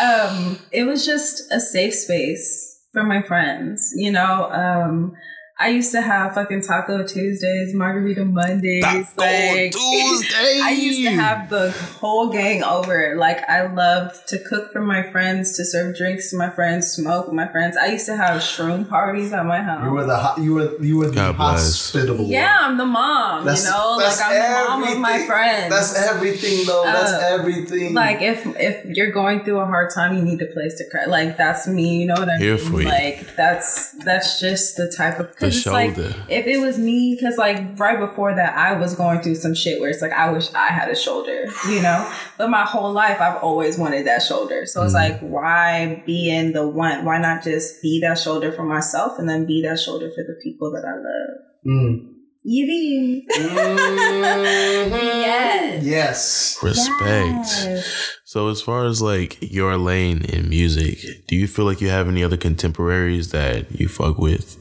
um, it was just a safe space for my friends. You know, um, I used to have fucking Taco Tuesdays, Margarita Mondays. like, Tuesday. *laughs* I used to have the whole gang over. Like I loved to cook for my friends, to serve drinks to my friends, smoke with my friends. I used to have shroom parties at my house. You were the ho- you were you were the hospitable. one. yeah, I'm the mom. That's- you know, that's like I'm the mom of my everything. friends. That's everything though. That's Uh, everything. like if if you're going through a hard time, you need a place to cry. Like that's me. You know what I Here mean? for you. Like that's that's just the type of The because it's like if it was me, because like right before that, I was going through some shit where it's like I wish I had a shoulder, you know. But my whole life, I've always wanted that shoulder. So it's Mhm. like, why be in the one? Why not just be that shoulder for myself and then be that shoulder for the people that I love? Mm. You mean? Mhm. Yes. Yes. Respect. Yes. So as far as like your lane in music, do you feel like you have any other contemporaries that you fuck with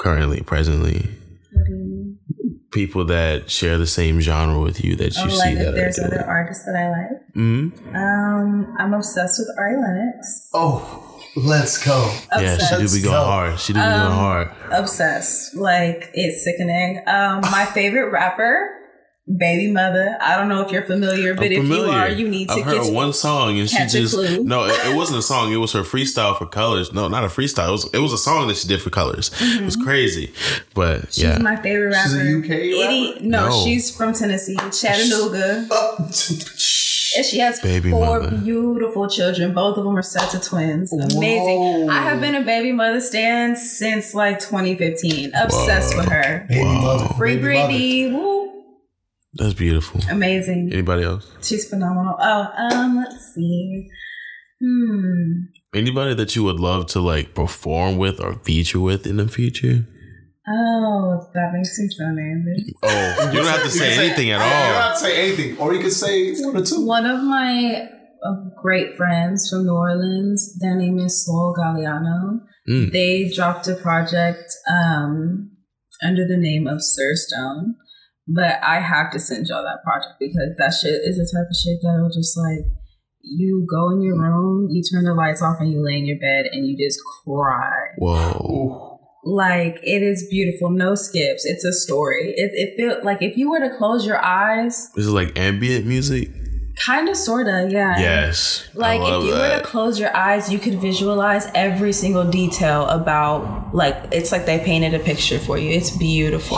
currently, presently? What do you mean? People that share the same genre with you that you Oh, see like that if there's are other doing. artists that I like. Mm-hmm. Um, I'm obsessed with Ari Lennox. Oh, let's go. Yeah, she do Obsessed. be going go. hard. She do be going Um, hard. obsessed. Like it's sickening. Um, my favorite rapper, Bbymutha. I don't know if you're familiar, but I'm if you are, you need to I've heard get one song and she just no, it, it wasn't a song. It was her freestyle for Colors. No, not a freestyle. It was it was a song that she did for Colors. It was crazy, but Mm-hmm. She's yeah, my favorite rapper. She's a UK Itty- rapper? No, No. she's from Tennessee, Chattanooga. *laughs* And she has Baby four mother. beautiful children. Both of them are sets of twins. Amazing. Whoa. I have been a Bbymutha stan since like 2015. Obsessed with her. Baby Wow. mother. Free baby mother. Britney. Woo. That's beautiful. Amazing. Anybody else? She's phenomenal. Oh, um, let's see. Hmm. Anybody that you would love to like perform with or feature with in the future? Oh, that makes me so nervous. Oh, you don't have to say can anything at all. You don't have to say anything, or you could say one or two. One of my uh, great friends from New Orleans, their name is Slow Galliano. Mm. They dropped a project um, under the name of Sir Stone. But I have to send y'all that project because that shit is the type of shit that'll just like you go in your room, you turn the lights off, and you lay in your bed and you just cry. Whoa. Like it is beautiful, no skips. It's a story. It it feel like if you were to close your eyes, Is it like ambient music? kind of, sorta, yeah. Yes. Like if you were to close your eyes, you could visualize every single detail about like it's like they painted a picture for you. It's beautiful.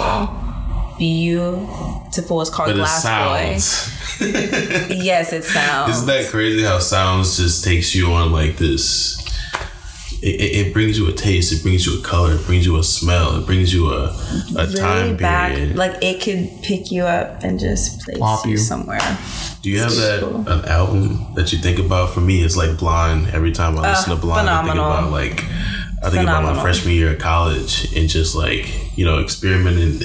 Beautiful. It's called but it Glass sounds. Boy. *laughs* Yes, it sounds. Isn't that crazy how sounds just takes you on like this? It, it, it brings you a taste. It brings you a color. It brings you a smell. It brings you a a really time back? period. Like it could pick you up and just place Plop you you. somewhere. Do you have that cool. an album that you think about? For me, it's like Blind. Every time I listen Uh, to Blind, I think about like I think about my freshman year of college and just like you know experimenting,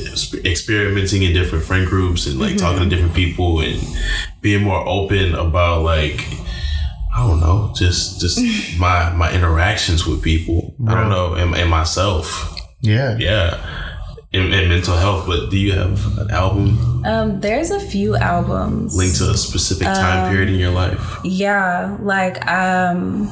experimenting in different friend groups and like talking Mm-hmm. to different people and being more open about like I don't know, just just *laughs* my my interactions with people. I don't know, and, and myself. Yeah. Yeah. And, and mental health, but do you have an album Um, there's a few albums. linked to a specific time period in your life? Yeah, like um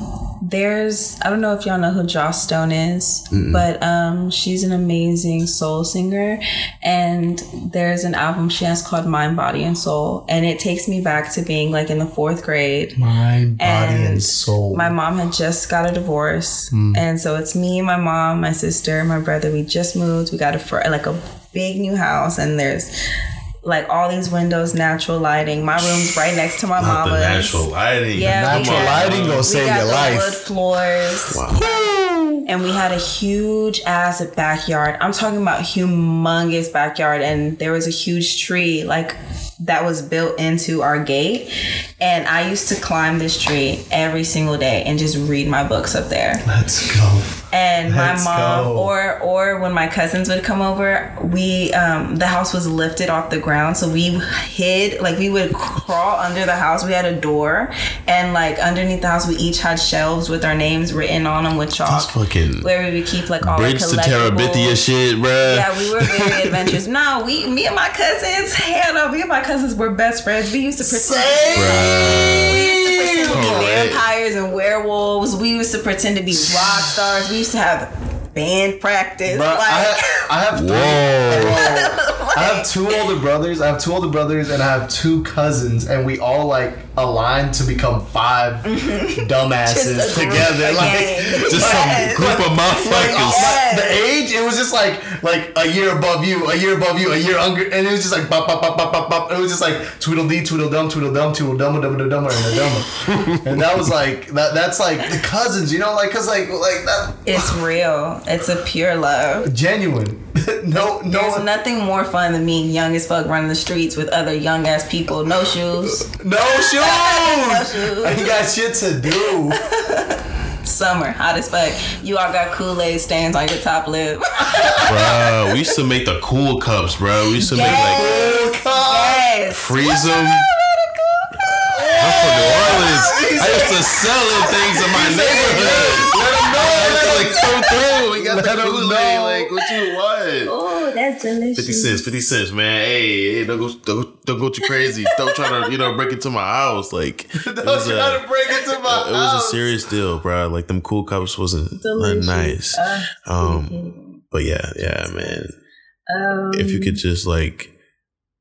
there's I don't know if y'all know who Joss Stone is, but um she's an amazing soul singer and there's an album she has called Mind, Body and Soul and it takes me back to being like in the 4th grade. Mind, body, and, And soul. My mom had just got a divorce, and so it's me, my mom, my sister, my brother. We just moved. We got a fr- like a big new house, and there's like all these windows, natural lighting. My room's right next to my Not the mama's. natural lighting. Yeah, we Natural got- lighting gonna save your the life. wood floors. Wow. And we had a huge ass backyard. I'm talking about humongous backyard. And there was a huge tree like that was built into our gate. And I used to climb this tree every single day and just read my books up there. Let's go. And Let's my mom go. or or when my cousins would come over, we um the house was lifted off the ground. So we hid like we would crawl under the house. We had a door and like underneath the house we each had shelves with our names written on them with chalk. That's fucking where we would keep like all our to. Terabithia shit, bruh. Yeah, we were very *laughs* adventurous. No, we, me and my cousins, hell no, me and my cousins were best friends. We used to pretend, Pretend to be vampires and werewolves. We used to pretend to be rock stars. We used to have band practice. Bro, like, I, have, I have three. Whoa. *laughs* I have two older brothers. I have two older brothers, and I have two cousins, and we all like aligned to become five *laughs* dumbasses together. Like. *laughs* Just Yes. some group of like, motherfuckers. the age, it was just like like a year above you, a year above you, a year younger, and it was just like bop bop bop bop bop bop. It was just like tweedledee, tweedledum, tweedledum, tweedledum, dumber, dumber, and dumber. and that was like that. That's like the cousins, you know, like cause like like that it's real. It's a pure love. genuine. *laughs* no, no There's one, nothing more fun than being young as fuck running the streets with other young ass people. No shoes. *laughs* *laughs* no shoes. shoes. I got shit to do. Summer, hot as fuck. You all got Kool Aid stains on your top lip. bro, we used to make the cool cups, bro. We used to make like yes. freeze them. I'm from New Orleans. I used to sell them things in my neighborhood. To like come through. We got Let the 'em Kool-Aid. know. Like, what you want? Oh, that's delicious. 50 cents, 50 cents, man. Hey, hey don't go don't, don't go too crazy. Don't try to, you know, break into my house. Like *laughs* it Don't was try a, to break into my house. it was a serious deal, bro. Like them cool cups wasn't Delicious. nice. Uh, Um but yeah, yeah, man. um, If you could just like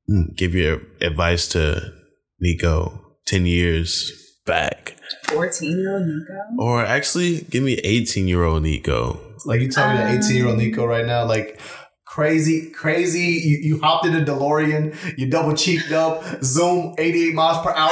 mm, give your advice to Nico 10 years back. 14 year old Nico. Or actually give me 18 year old Nico. Like you tell me that 18 year old Nico right now, like crazy, crazy. You, you hopped in a DeLorean, you double cheeked up, zoom 88 miles per hour.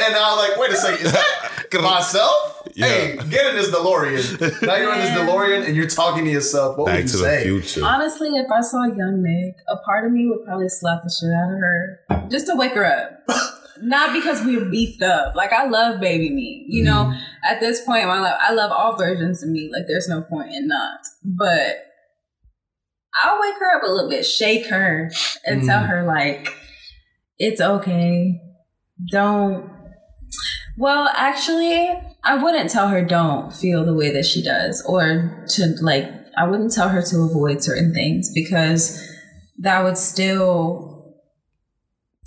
And I was like, wait a second, is that *laughs* myself? Hey, Yeah. get in this DeLorean. Now you're in this DeLorean and you're talking to yourself. What Back would you to say? the future. Honestly, if I saw young Nick, a part of me would probably slap the shit out of her just to wake her up. *laughs* Not because we're beefed up. Like I love baby me. You know, mm-hmm. at this point in my life, I love all versions of me. Like there's no point in not. But I'll wake her up a little bit, shake her, and tell mm. her like it's okay. Don't. Well, actually, I wouldn't tell her don't feel the way that she does, or to like. I wouldn't tell her to avoid certain things because that would still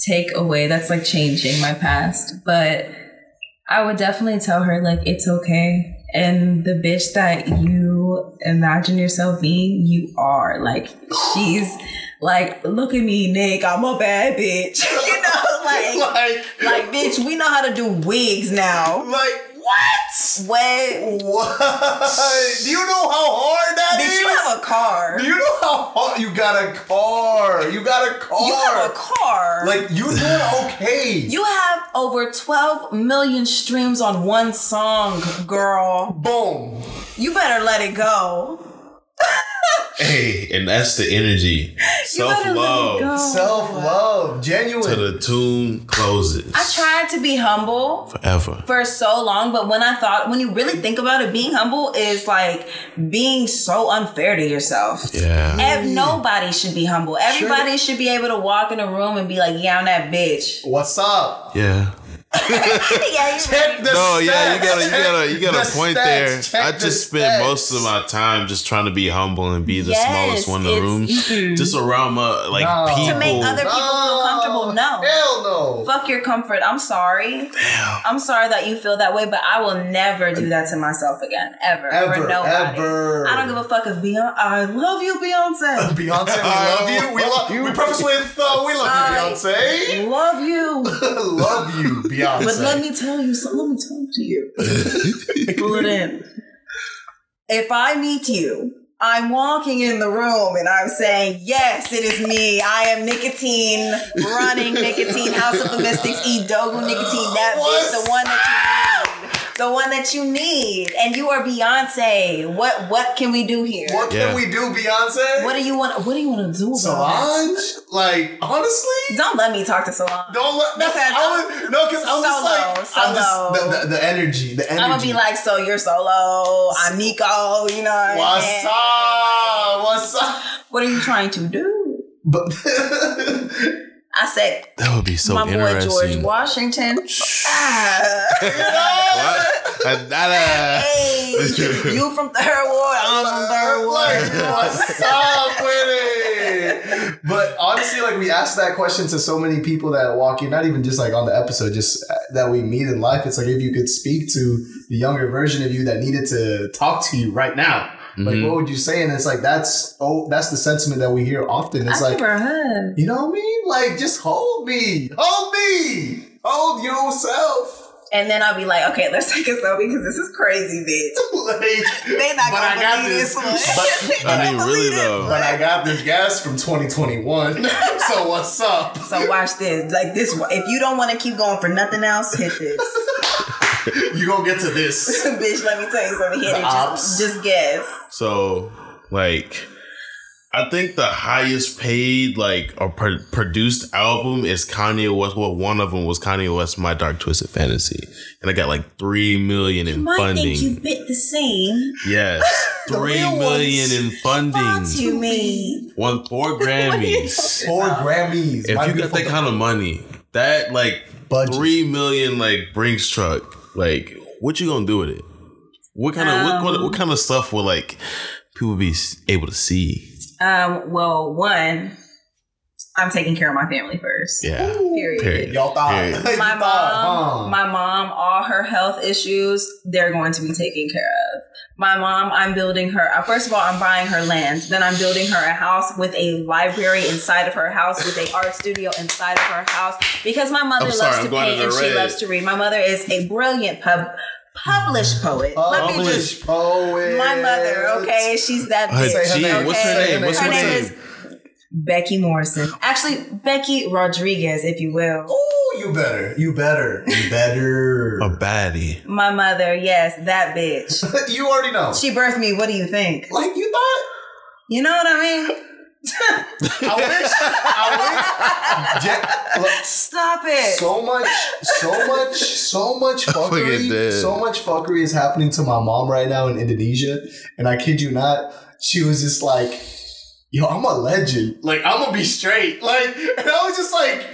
take away. That's like changing my past, but I would definitely tell her like it's okay. And the bitch that you imagine yourself being, you are. Like she's like, look at me, Nick. I'm a bad bitch. *laughs* you know, like, *laughs* Like, like bitch, we know how to do wigs now. like what? What? What? Do you know how hard that is? Bitch, you have a car. Do you know how hard you got a car? You got a car. You have a car. Like you're doing okay? You have over 12 million streams on one song, girl. boom. You better let it go. Hey, and that's the energy. Self better let it go. love. Self love, genuine. To the tune closes. I tried to be humble Forever. for so long, but when I thought, when you really think about it, being humble is like being so unfair to yourself. Yeah. Ev- nobody should be humble. Everybody should be able to walk in a room and be like, yeah, I'm that bitch. What's up? Yeah. *laughs* yeah, Check the No, yeah, you gotta, you gotta, you got The a point stats. there. Check I the just spend stats. most of my time just trying to be humble and be the Yes, smallest one in the room, just around my like No. People. to make other people feel comfortable. No. Hell no. Fuck your comfort. I'm sorry. Damn. I'm sorry that you feel that way, but I will never do that to myself again. Ever. for Ever, nobody. ever. I don't give a fuck if Beyonce. I love you, Beyonce. *laughs* Beyonce, we love you. We love you. We preface with, uh, we love you, Beyonce. love you. *laughs* love you, Beyonce. But let me tell you something. Let me talk to you. *laughs* Pull it in. If I meet you, I'm walking in the room and I'm saying, Yes, it is me. I am nicotine, running nicotine, House of the Mystics, Idogu nicotine, that What's bitch, the one that you. The one that you need. And you are Beyonce. What what can we do here? what Yeah. can we do, Beyonce? What do you want what do you want to do about Solange? Like, honestly? Don't let me talk to Solange. Don't let that's Because I was, no, because I'm just Solo, like I'm solo. just the, the, the energy, the energy. I'm gonna be like, so you're solo. I'm Nico. You know what I'm What's saying? up? What's up? What are you trying to do? But *laughs* I said, That would be so my boy George. Washington. ah. *laughs* What? Hey, you from third ward? I'm from third like, ward. what's up with it? But honestly, like we asked that question to so many people that walk in, not even just like on the episode, just uh, that we meet in life. It's like if you could speak to the younger version of you that needed to talk to you right now. Like, Mhm. what would you say? And it's like that's oh, that's the sentiment that we hear often. It's I like, give her a hug. you know what I mean? Like, just hold me, hold me, hold yourself. And then I'll be like, okay, let's take a selfie because this is crazy, bitch. *laughs* like, They not but gonna got believe this. this one. But, *laughs* I mean, really believe this though. but I got this gas from 2021. *laughs* so what's up? So watch this. Like this one. If you don't want to keep going for nothing else, hit this. *laughs* You gonna get to this? *laughs* Bitch, let me tell you something. Here, ops. Just, just guess. So, like, I think the highest paid, like, or pro- produced album is Kanye West. Well, one of them was Kanye West, My Dark Twisted Fantasy, and I got like three million in funding. You Might funding. think you bit the same. yes, *laughs* The three real million ones. in funding. What you mean? Won four Grammys. Four Grammys. if My you got that kind of money, that like Budget. three million like Brinks truck, like what you gonna do with it? What kind of what, what, what kind of stuff will like people be able to see? Um, well, one, I'm taking care of my family first. Yeah, Period. period. Y'all thought. Period. *laughs* You My thought, mom, huh? my mom, all her health issues, they're going to be taken care of. My mom, I'm building her. uh, First of all, I'm buying her land. Then I'm building her a house with a library inside of her house, with a art studio inside of her house. Because my mother I'm sorry, loves I'm to paint to and the she loves to read. My mother is a brilliant pub published poet. Let me just Published poet. my mother, okay? She's that Uh, bitch. Say her gee, name. what's her okay? name? What's her her name name? is Becky Morrison. Actually, Becky Rodriguez, if you will. Oh, you better. You better. You better. A baddie. My mother, yes, that bitch. *laughs* you already know. She birthed me. What do you think? like you thought. You know what I mean? *laughs* I wish. I wish. Ja- look, Stop it. so much, so much, so much *laughs* fuckery. So much fuckery is happening to my mom right now in Indonesia, and I kid you not, she was just like, "Yo, I'm a legend. Like, I'm gonna be straight." Like, and I was just like.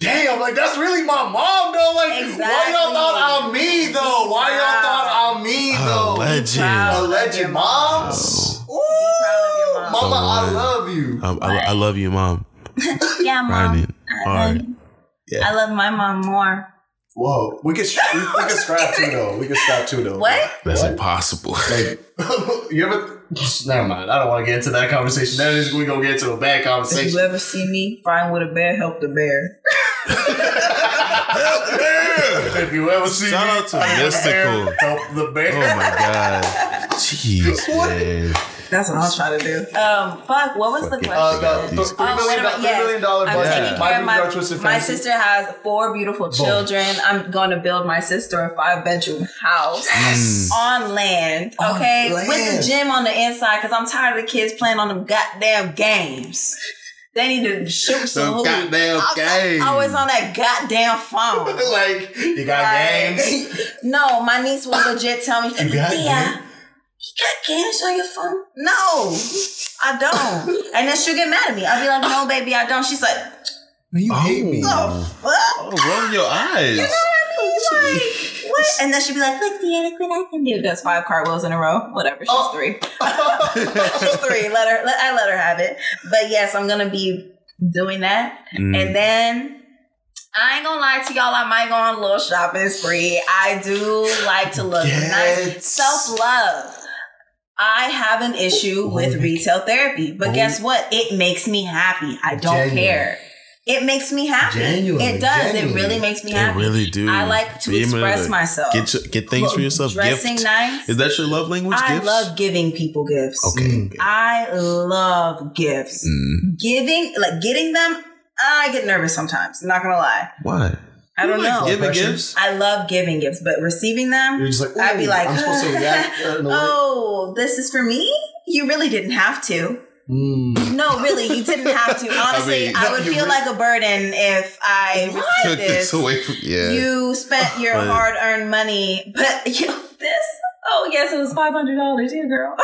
Damn, like that's really my mom though. Like, why y'all thought I'm me though? Why y'all thought I'm me A though? legend. A legend, moms. Ooh, proud of your mom. Mama, Oh, I love you. Um, I, I love you, mom. *laughs* yeah, mom. Grinding I hard. love, I love my mom more. Whoa, we can we, we could *laughs* scrap too though. We can scrap too though. What? That's What? impossible. Like, *laughs* you ever? *laughs* Never mind. I don't want to get into that conversation. That is we're gonna get into a bad conversation. If you ever see me fighting with a bear, help the bear. Help the bear! If you ever see Shout me out to fighting a bear, Mystical. help the bear. Oh my god. *laughs* Jeez, What? man. That's what I was trying to do. Um, fuck. What was the question? Uh, the, the three oh, million, about, yes. million dollar I'm budget. taking Yeah. care of My, my, Dark Twisted my Fantasy. sister has four beautiful children. I'm going to build my sister a five bedroom house Mm. on land, On okay, land. with the gym on the inside because I'm tired of the kids playing on them goddamn games. They need to shoot some Them hoops. goddamn I'm games. Always on that goddamn phone. *laughs* like you got Like, games. *laughs* no, my niece will legit tell me, You got yeah, games? you got games on your phone? No, I don't. *laughs* And then she'll get mad at me. I'll be like, no, baby, I don't. She's like, Man, you hate me. the fuck? Oh, roll your eyes. *laughs* like, what? And then she'd be like, look, Deanna Quinn, I can do this. Five cartwheels in a row. Whatever. She's Oh. three. *laughs* She's three. Let her. Let, I let her have it. But yes, I'm gonna be doing that. Mm. And then I ain't gonna lie to y'all, I might go on a little shopping spree. I do like to look Yes. nice. Self love. I have an issue with retail therapy, but Holy- guess what? It makes me happy. I don't Genuine. care. It makes me happy. Genuinely, it does. genuinely. It really makes me They happy. really do. I like to Be express to myself. Get your- get things for yourself. Dressing Gift. nice. Is that your love language? I gifts? love giving people gifts. Okay. Mm. I love gifts. Mm. Giving, like getting them, I get nervous sometimes. I'm not gonna lie. Why? I don't like know. Giving gifts. I love giving gifts, but receiving them, You're just like, I'd be like, I'm supposed to react. *laughs* uh, in oh, this is for me? You really didn't have to. Mm. No, really, you didn't have to. Honestly, *laughs* I, mean, would feel re- like a burden if I Took this this. away from yeah. You spent your But- hard earned money, but *laughs* you know, this. Oh yes, it was five hundred dollars. Yeah, girl,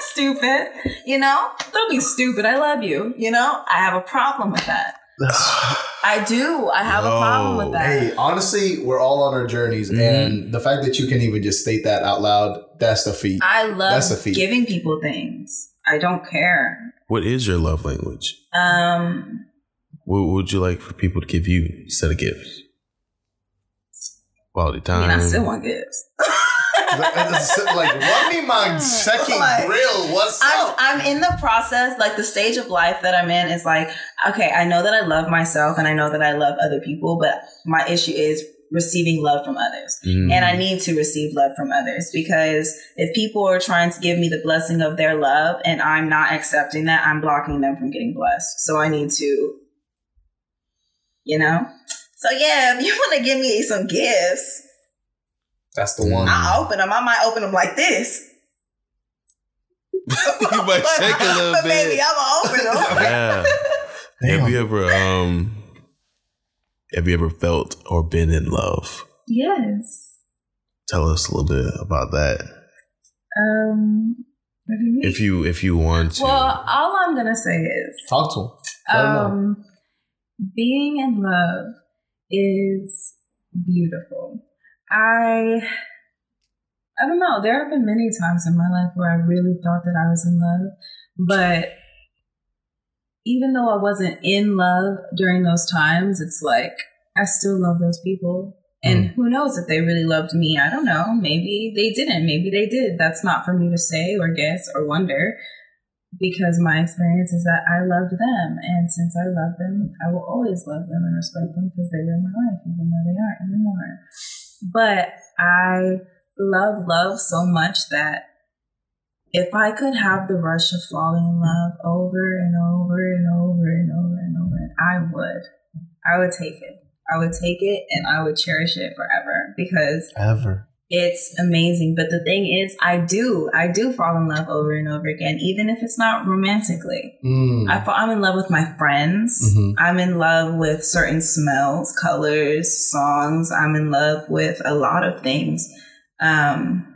stupid. You know, don't be stupid. I love you. You know, I have a problem with that. I do. I have a problem with that. Hey, honestly, we're all on our journeys, Mhm. and the fact that you can even just state that out loud, that's a feat. I love That's a feat. giving people things. I don't care. what is your love language? Um, What would you like for people to give you instead of gifts? Quality I time. mean, I still want gifts. *laughs* like, run me my second Like, grill. What's I'm, up? I'm in the process, like the stage of life that I'm in is like, okay, I know that I love myself and I know that I love other people, but my issue is receiving love from others. Mm. And I need to receive love from others because if people are trying to give me the blessing of their love and I'm not accepting that, I'm blocking them from getting blessed. So I need to, you know? So yeah, if you want to give me some gifts, That's the one. I'll open them. I might open them like this. *laughs* you might shake a little but bit. baby, I'm gonna open them. *laughs* yeah. Damn. Have you ever um have you ever felt or been in love? yes. Tell us a little bit about that. Um. What do you mean? If you if you want to. well, all I'm gonna say is, Talk to him. Let him know. um, being in love is beautiful. I, I don't know. There have been many times in my life where I really thought that I was in love, but even though I wasn't in love during those times, it's like I still love those people. And hmm. who knows if they really loved me? I don't know. Maybe they didn't. Maybe they did. That's not for me to say or guess or wonder because my experience is that I loved them. And since I love them, I will always love them and respect them because they were in my life, even though they aren't anymore. But I love love so much that if I could have the rush of falling in love over and over and over and over and over, I would. I would take it. I would take it and I would cherish it forever because Ever. It's amazing. But the thing is, I do, I do fall in love over and over again, even if it's not romantically. Mm. I fall, I'm in love with my friends. Mhm. I'm in love with certain smells, colors, songs. I'm in love with a lot of things. Um,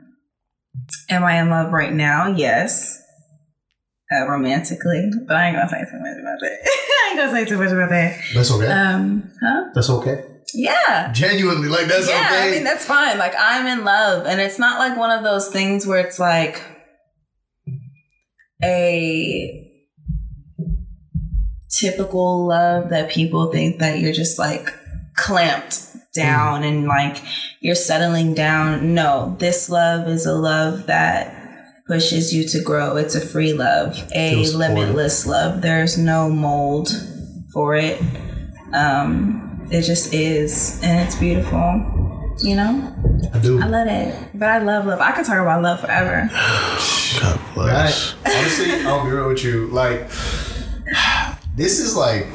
am I in love right now? Yes. Uh, romantically, but I ain't gonna say too much about that. *laughs* I ain't gonna say too much about that. That's okay. Um, huh? that's okay. Yeah. Genuinely, like that's yeah, okay. I mean that's fine. Like I'm in love, and it's not like one of those things where it's like a typical love that people think that you're just like clamped down and like you're settling down. No, this love is a love that pushes you to grow. It's a free love, a limitless love. There's no mold for it. Um, it just is, and it's beautiful. You know, I do. I love it, but I love love. I could talk about love forever. *sighs* God bless. Right. Honestly, I'll be real with you. Like, *sighs* this is like.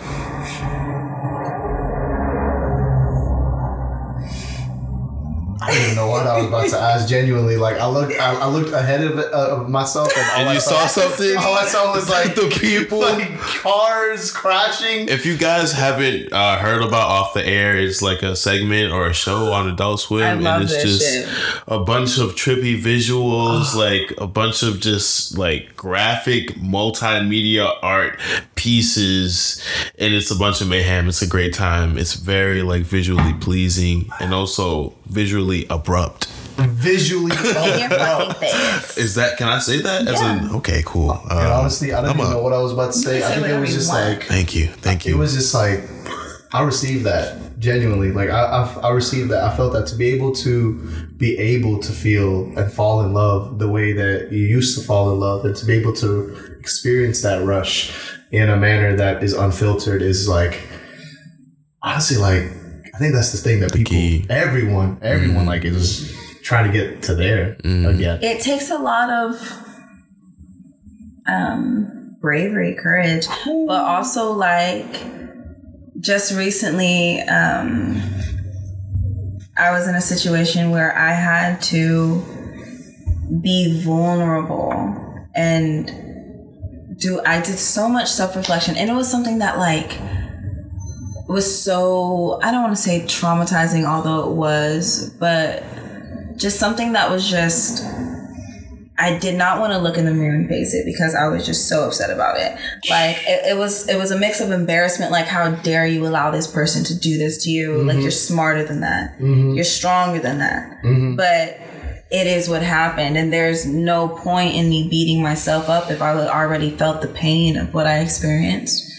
I didn't know what I was about to ask. Genuinely, like I looked, I, I looked ahead of, uh, of myself, and, all And I you saw something? All I saw was like *laughs* The people. like cars crashing. If you guys haven't uh, heard about Off the Air, it's like a segment or a show on Adult Swim, I love and it's this just shit. a bunch of trippy visuals, like a bunch of just like graphic multimedia art pieces, and it's a bunch of mayhem. It's a great time. It's very like visually pleasing and also visually abrupt. Visually, *laughs* In your fucking face. Is that? Can I say that? As Yeah. an okay, cool. Uh, and honestly, I don't I'm even a- know what I was about to say. I think it was just want. like Thank you, thank you. it was just like I received that genuinely. Like I, I, I received that. I felt that to be able to be able to feel and fall in love the way that you used to fall in love, and to be able to experience that rush in a manner that is unfiltered is like honestly like I think that's the thing that people, key. everyone, everyone like is trying to get to there again. It takes a lot of um, bravery, courage, but also like just recently, um, I was in a situation where I had to be vulnerable and do. I did so much self reflection, and it was something that like was so I don't want to say traumatizing, although it was, but just something that was just I did not want to look in the mirror and face it because I was just so upset about it. Like it, it was it was a mix of embarrassment, like how dare you allow this person to do this to you? Like mm-hmm. you're smarter than that. Mm-hmm. You're stronger than that. Mm-hmm. But it is what happened and there's no point in me beating myself up if I already felt the pain of what I experienced.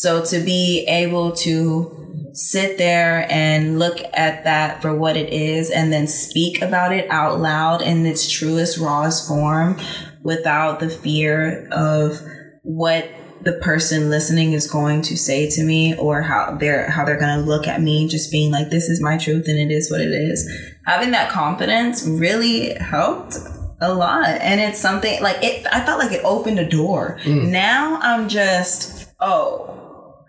So to be able to sit there and look at that for what it is and then speak about it out loud in its truest, rawest form without the fear of what the person listening is going to say to me or how they're how they're going to look at me just being like this is my truth and it is what it is. Having that confidence really helped a lot. And it's something like it i felt like it opened a door. Mm. Now i'm just oh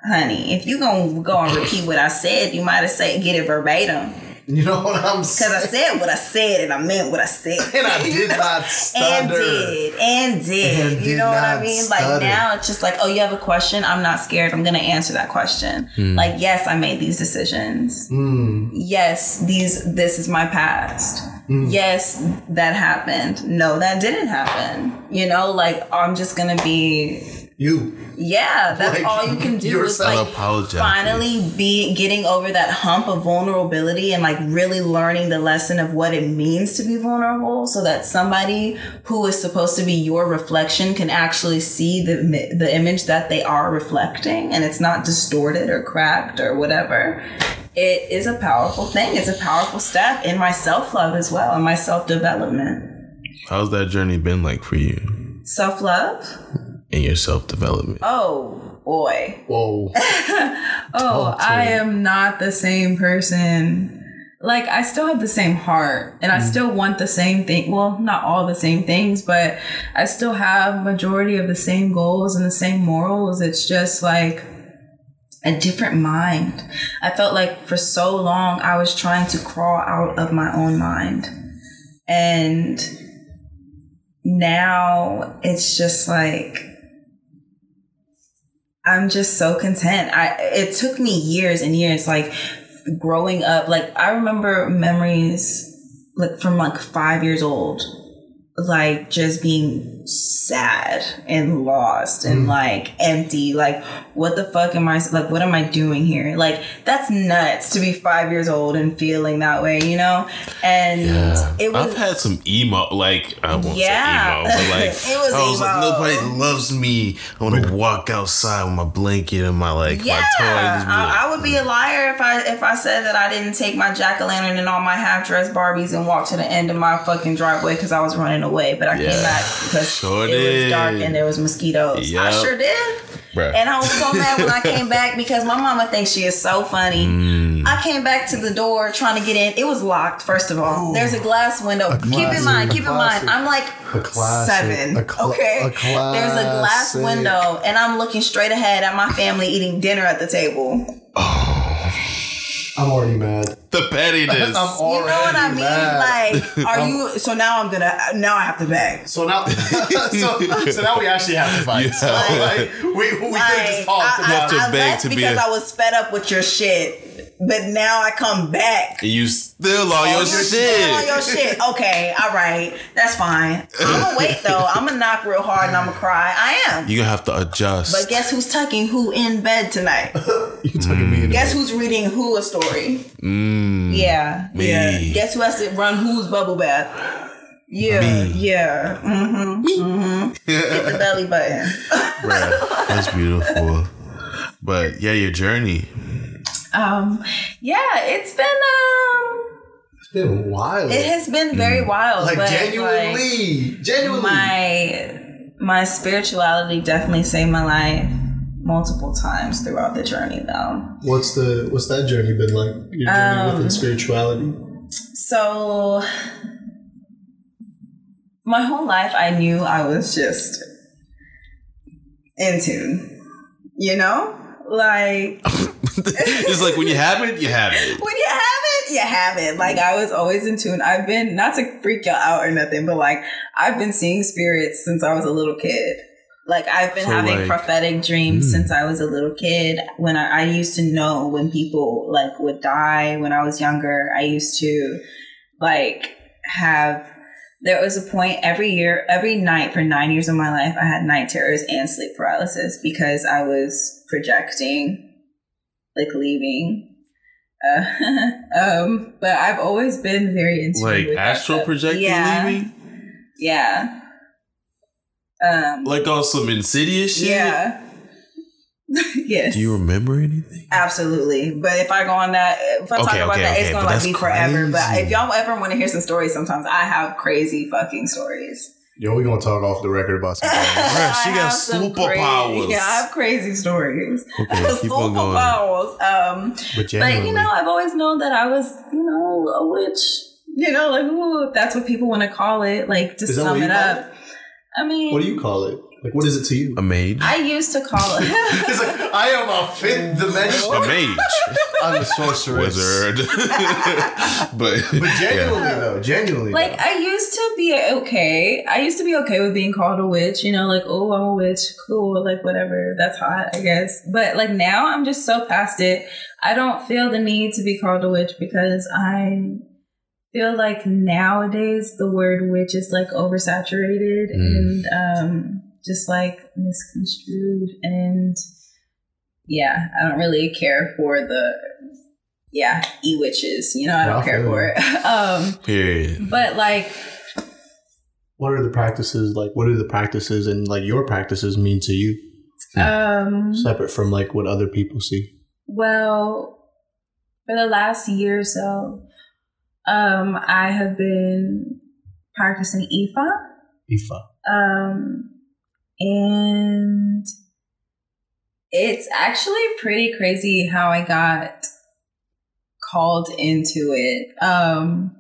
honey if you gonna go and repeat what i said you might have said get it verbatim. You know what I'm saying? because i said what i said and i meant what i said. *laughs* And I did *laughs* not stutter. and did and did. And you did know what i not mean? Like now it's just like oh you have a question? I'm not scared. I'm gonna answer that question. Like yes i made these decisions. Mm. yes these this is my past. Yes that happened. No that didn't happen. You know like i'm just gonna be You. yeah that's Like, all you can do is like Unapologetic. finally be getting over that hump of vulnerability and like really learning the lesson of what it means to be vulnerable so that somebody who is supposed to be your reflection can actually see the the image that they are reflecting and it's not distorted or cracked or whatever. It is a powerful thing. It's a powerful step in my self-love as well and my self-development. How's that journey been like for you? Self-love in your self development? oh boy Whoa. *laughs* Oh, I me. am not the same person. Like, I still have the same heart and I Mm. still want the same thing. Well, not all the same things, but I still have majority of the same goals and the same morals. It's just like a different mind. I felt like for so long I was trying to crawl out of my own mind. And now it's just like I'm just so content. I it took me years and years like growing up like I remember memories like from like 5 years old like just being sad and lost and mm. like empty like what the fuck am i like what am i doing here like that's nuts to be five years old and feeling that way you know and Yeah. it was I've had some emo, like I won't Yeah. say emo, but like *laughs* It was I was like nobody loves me. I want to walk outside with my blanket and my like Yeah, my toy. and just be like, I, I would be a mm. liar if I if I said that I didn't take my jack o' lantern and all my half-dressed Barbies and walk to the end of my fucking driveway because I was running away. But I Yeah. came back because Sure it was dark and there was mosquitoes. I sure did. Bruh. And I was so mad when I *laughs* came back because my mama thinks she is so funny. Mm. I came back to the door trying to get in. It was locked. First of all, there's a glass window. keep in mind. a Keep in mind. I'm like A classic, seven. a cla- okay. a There's a glass classic. window, and I'm looking straight ahead at my family eating dinner at the table. I'm already mad. the pettiness. *laughs* I'm already You know what I mean? mad. Like, *laughs* are you? So now I'm gonna. Now I have to beg. So now, *laughs* so, so now we actually have to fight. So Yeah. like, we we could have just Like, talked I, about to I, I beg left to be because a- I was fed up with your shit. But now I come back. You still on your You're shit. still on your shit. Okay, all right, that's fine. I'm gonna *laughs* wait though. I'm gonna knock real hard and I'm gonna cry. I am. You're gonna have to adjust. But guess who's tucking who in bed tonight? *laughs* You tucking me in the Guess who's reading who a story? mm, Yeah, Me. yeah. Guess who has to run who's bubble bath? Yeah, Me. yeah. Mm-hmm. Mm-hmm. Hit the belly button. *laughs* bruh, that's beautiful. But yeah, your journey. Um, yeah, it's been um, It's been wild. it has been very wild. like but, genuinely, like, genuinely. my my spirituality definitely saved my life multiple times throughout the journey, though. what's the what's that journey been like? Your journey Um, within spirituality. So my whole life I knew I was just in tune. You know? Like *laughs* *laughs* it's like when you have it, you have it. when you have it, you have it. Like I was always in tune. I've been not to freak y'all out or nothing, but like I've been seeing spirits since I was a little kid. Like I've been So, having like- prophetic dreams Mm. since I was a little kid. When I, I used to know when people like would die when I was younger, I used to like have. There was a point every year, every night for nine years of my life, I had night terrors and sleep paralysis because I was projecting, like leaving. Uh, *laughs* um, but I've always been very into Like that astral stuff. projecting yeah, leaving? Yeah. Um, Like on some insidious shit? yeah. *laughs* yes. Do you remember anything? Absolutely. But if I go on that, if I talk about okay, that, okay, it's gonna like be forever. But if y'all ever want to hear some stories, sometimes I have crazy fucking stories. Yo, we gonna talk off the record about some *laughs* things. Bruh, she I got superpowers. yeah, I have crazy stories. *laughs* Okay, *laughs* keep on going. Superpowers. Um, but but genuinely, you know, I've always known that I was, you know, a witch. You know, like ooh, that's what people want to call it. Like to Is sum what you it up. I mean, what do you call it? Like, what is it to you? A mage? I used to call *laughs* it. It's like I am a fifth dimension. A mage. I'm a sorceress. Wizard. *laughs* but, But genuinely yeah. though, genuinely. like though. I used to be okay. I used to be okay with being called a witch, you know, like, oh, I'm a witch, cool, like whatever, that's hot, I guess. But like now I'm just so past it. I don't feel the need to be called a witch because I feel like nowadays the word witch is like oversaturated Mm. and um just like misconstrued and yeah, I don't really care for the yeah, e witches, you know, I don't I care for it. *laughs* um Period. but like, what are the practices like? What do the practices and like your practices mean to you? um, Separate from like what other people see. well, for the last year or so, um, I have been practicing Ifa, Ifa. um, and it's actually pretty crazy how I got called into it. Um,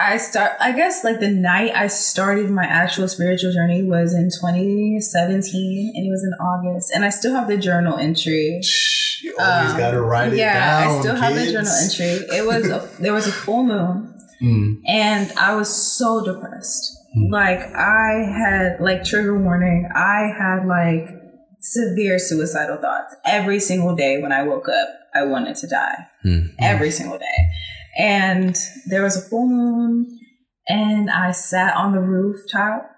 I start I guess like the night I started my actual spiritual journey was in 2017 and it was in August and I still have the journal entry. You always Um, gotta write it yeah, down. I still have the journal entry. It was a, there was a full moon *laughs* Mm. and I was so depressed. Like I had like trigger warning. I had like severe suicidal thoughts every single day when I woke up. I wanted to die Hmm. every single day. And there was a full moon, and I sat on the rooftop,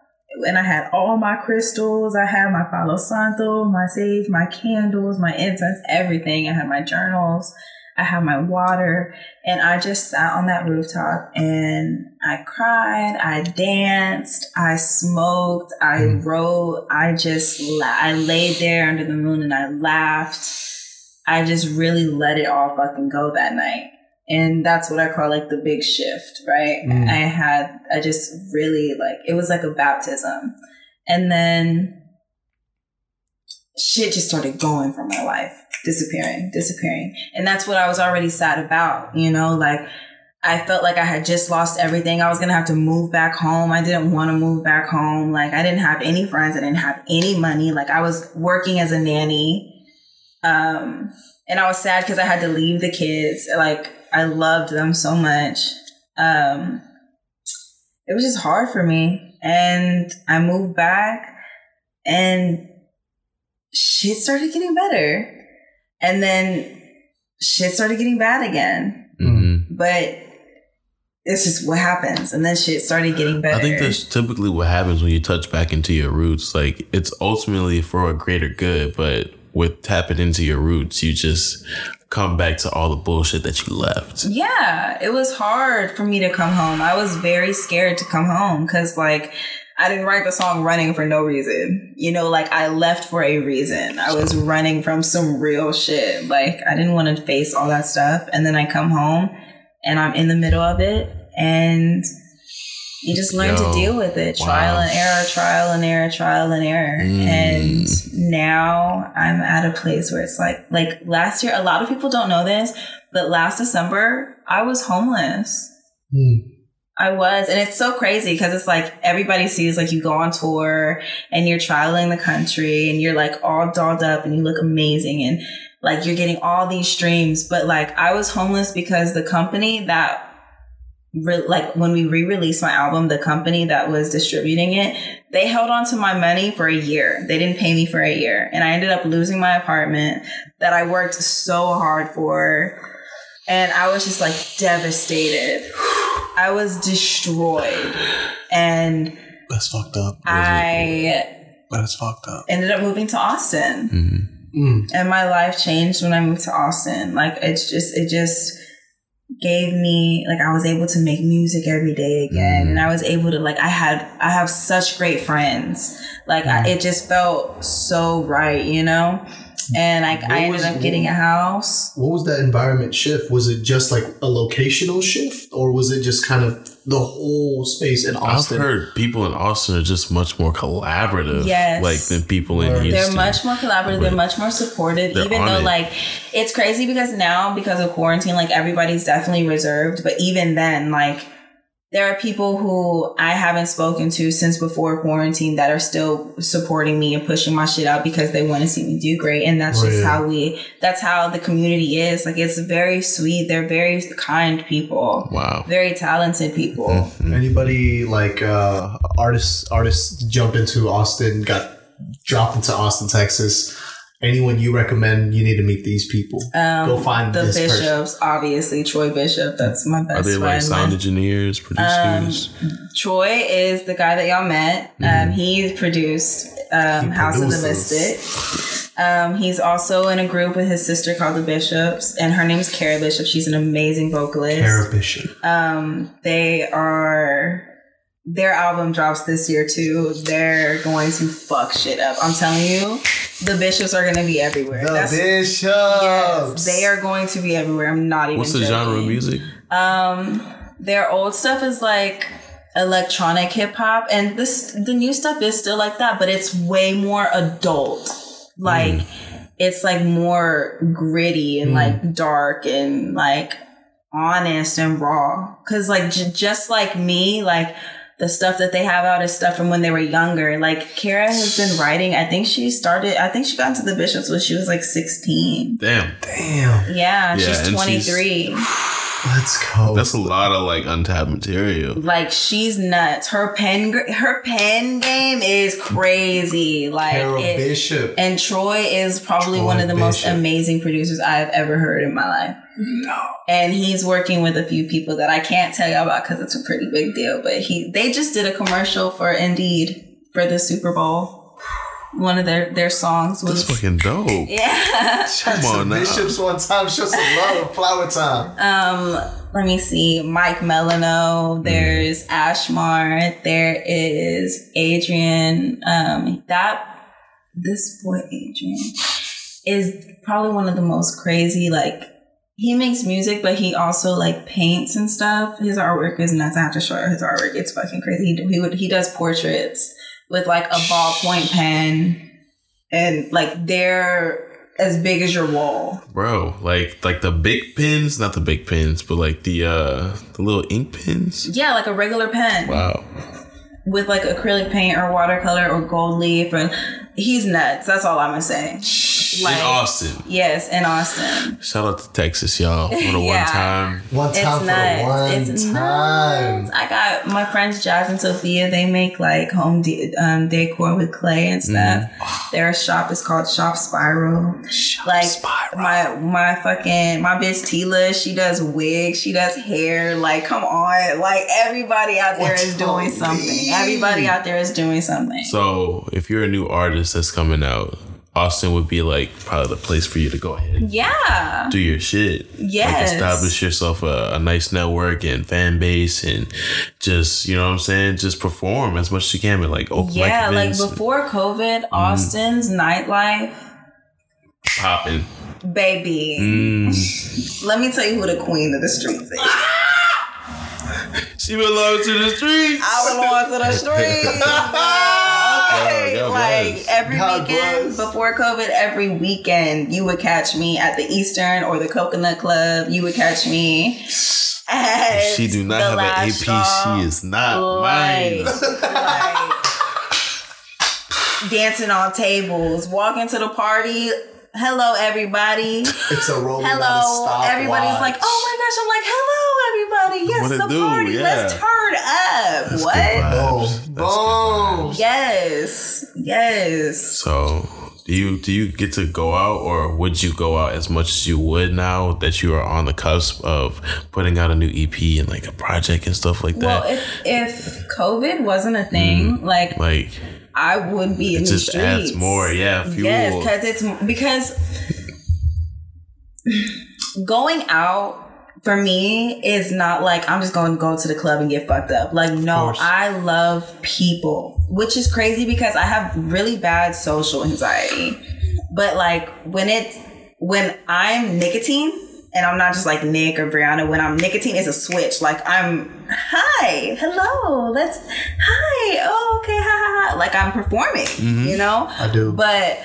and I had all my crystals. I had my Palo Santo, my sage, my candles, my incense, everything. I had my journals. I had my water, and I just sat on that rooftop and I cried, I danced, I smoked, I Mm. wrote, I just la- I laid there under the moon and I laughed. I just really let it all fucking go that night. And that's what I call like the big shift, right? Mm. I had, I just really like, it was like a baptism. And then shit just started going from my life, disappearing, disappearing. And that's what I was already sad about, you know, like I felt like I had just lost everything. I was gonna have to move back home. I didn't want to move back home. Like I didn't have any friends. I didn't have any money. Like I was working as a nanny. Um, and I was sad because I had to leave the kids. Like I loved them so much. Um, it was just hard for me. And I moved back and shit started getting better. And then shit started getting bad again. hmm But it's just what happens. And then shit started getting better. I think that's typically what happens when you touch back into your roots. Like it's ultimately for a greater good, but with tapping into your roots, you just come back to all the bullshit that you left. Yeah, it was hard for me to come home. I was very scared to come home because, like, I didn't write the song running for no reason. You know, like, I left for a reason. I was running from some real shit. Like, I didn't want to face all that stuff. And then I come home and I'm in the middle of it. And you just learn Yo, to deal with it trial wow. and error, trial and error, trial and error. Mm. And now I'm at a place where it's like, like last year, a lot of people don't know this, but last December, I was homeless. Hmm. I was. And it's so crazy because it's like everybody sees like you go on tour and you're traveling the country and you're like all dolled up and you look amazing and like you're getting all these streams. But like I was homeless because the company that re- like when we re-released my album, the company that was distributing it, they held on to my money for a year. They didn't pay me for a year. And I ended up losing my apartment that I worked so hard for. And I was just like devastated. I was destroyed. And That's fucked up. I That's fucked up. ended up moving to Austin. hmm Mm. And my life changed when I moved to Austin. Like it's just it just gave me like I was able to make music every day again Mm. and I was able to like I had I have such great friends. Like I, it just felt so right, you know? And like What I ended was- up getting a house. What was that environment shift? Was it just like a locational shift, or was it just kind of the whole space in Austin? I've heard people in Austin are just much more collaborative, Yes. like than people in Word. Houston. They're much more collaborative. They're much more supportive. Even though, it. like, it's crazy because now, because of quarantine, like, everybody's definitely reserved. But even then, like, there are people who I haven't spoken to since before quarantine that are still supporting me and pushing my shit out because they want to see me do great. And that's just how we, that's how the community is. Like, it's very sweet. They're very kind people, Wow. very talented people. Mhm. Anybody like uh, artists? Artists jump into Austin, got dropped into Austin, Texas. Anyone you recommend? You need to meet these people. Um, Go find the this person. bishops, obviously Troy Bishop. That's my best Are they like friend. sound engineers, producers? Troy is the guy that y'all met. Mm-hmm. Um, he produced um, He House of the mystic Um, he's also in a group with his sister called the Bishops, and her name's Kara Bishop. She's an amazing vocalist. Kara Bishop. Um, they are their album drops this year too. They're going to fuck shit up. I'm telling you, the Bishops are going to be everywhere. The That's- Bishops. Yes, they are going to be everywhere. I'm not even. What's the genre of music? Um, their old stuff is like electronic hip hop, and this the new stuff is still like that, but it's way more adult. Like it's like more gritty and like dark and like honest and raw. Cause like j- just like me, like. The stuff that they have out is stuff from when they were younger. Like Kara has been *sighs* writing. I think she started. I think she got into the bishops when she was like sixteen. Damn, Damn. Yeah, Yeah, she's she's- twenty three. Let's go. that's a lot of like untapped material. like she's nuts. Her pen, her pen game is crazy. Like, Kara it- Bishop. and Troy is probably Troy one of the most amazing producers I've ever heard in my life. no. And he's working with a few people that I can't tell you about because it's a pretty big deal. But he, they just did a commercial for Indeed for the Super Bowl. One of their their songs was That's was fucking dope. *laughs* yeah. Come on now. Bishops one time. Show some love. Flower time. Um, let me see. Mike Melano. There's Ashmar. There is Adrian. Um, that this boy Adrian is probably one of the most crazy. Like he makes music, but he also like paints and stuff. His artwork is nuts. I have to show you his artwork. It's fucking crazy. He he would he does portraits with like a ballpoint pen, and like they're as big as your wall. Bro, like like the big pins, not the big pins, but like the uh the little ink pins. Yeah, like a regular pen. Wow. with like acrylic paint or watercolor or gold leaf and he's nuts that's all i'm gonna say Like, in Austin. Yes, in Austin. Shout out to Texas, y'all. For the *laughs* Yeah. one time. One It's time for the nuts. one it's time. nuts. I got my friends Jazz and Sophia. They make like home de- um, decor with clay and stuff. Their shop is called Shop Spiral. like my my fucking my bitch Tila, she does wigs, she does hair. Like, come on, like everybody out there What's is doing something. B? Everybody out there is doing something. So if you're a new artist that's coming out, Austin would be like probably the place for you to go ahead yeah. do your shit. Yes. Like establish yourself a, a nice network and fan base and just, you know what I'm saying? Just perform as much as you can, but like open Yeah, like before COVID, Mm. Austin's nightlife, popping. baby. Mm. *laughs* Let me tell you who the queen of the streets is. *laughs* She belongs to the streets. I belong to the *laughs* streets. Okay, God like bless. every God weekend bless. before COVID, every weekend you would catch me at the Eastern or the Coconut Club. You would catch me. At she do not have an AP. Straw. She is not like, mine. like dancing on tables, walking to the party. Hello, everybody. It's a rolling Hello. non-stop Everybody's watch. like, oh my gosh. I'm like, hello, everybody. Yes, What the do? party. Let's turn up. what? Boom. Boom. Yes. Yes. So do you do you get to go out or would you go out as much as you would now that you are on the cusp of putting out a new EP and like a project and stuff like that? Well, if if COVID wasn't a thing, mm. like like I would be in it the just streets. adds more, yeah, fuel. Yes, because it's because going out for me is not like I'm just going to go to the club and get fucked up. Like no. I love people, which is crazy because I have really bad social anxiety. But like when it's when I'm nicotine and I'm not just like Nick or Brianna, when I'm nicotine it's a switch. Like I'm hi, hello, let's hi, oh okay, ha ha ha. Like I'm performing, mm-hmm. you know? I do. But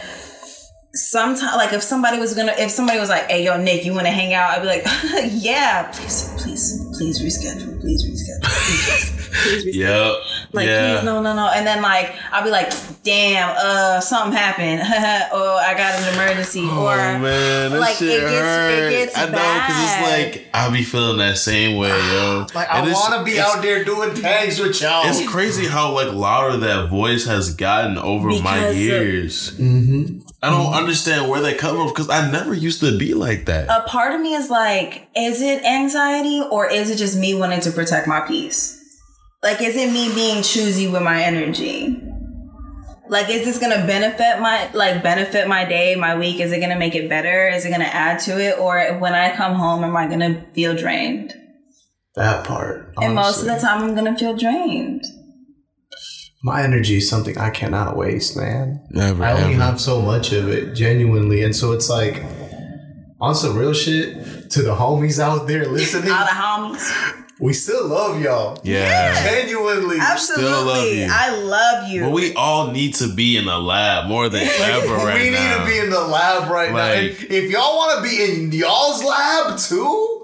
sometimes, like if somebody was gonna, if somebody was like, "Hey, yo, Nick, you want to hang out?" I'd be like, *laughs* "Yeah, please, please, please reschedule, please reschedule, please, please reschedule." Yep. Like, yeah. please, no, no, no. And then like I'll be like, "Damn, uh, something happened, *laughs* or I got an emergency, Oh or man, that like, shit it gets- it gets I know because it's like I'll be feeling that same way, yo. *sighs* Like I And it's- want to be out there doing tags with y'all. It's crazy how like louder that voice has gotten over my Because of- years. Mm-hmm. I don't understand where that comes from because I never used to be like that. a part of me is like, is it anxiety or is it just me wanting to protect my peace? Like, is it me being choosy with my energy? Like, is this gonna benefit my like benefit my day, my week? Is it gonna make it better? Is it gonna add to it? Or when I come home, am I gonna feel drained? That part. And most of the time, I'm gonna feel drained. my energy is something I cannot waste, man. Never, I only ever. have so much of it, genuinely, and so it's like on some real shit to the homies out there *laughs* listening. All the homies, we still love y'all, yeah. genuinely. absolutely. you. I love you. But we all need to be in the lab more than *laughs* ever right we now. We need to be in the lab right now. And if y'all want to be in y'all's lab too,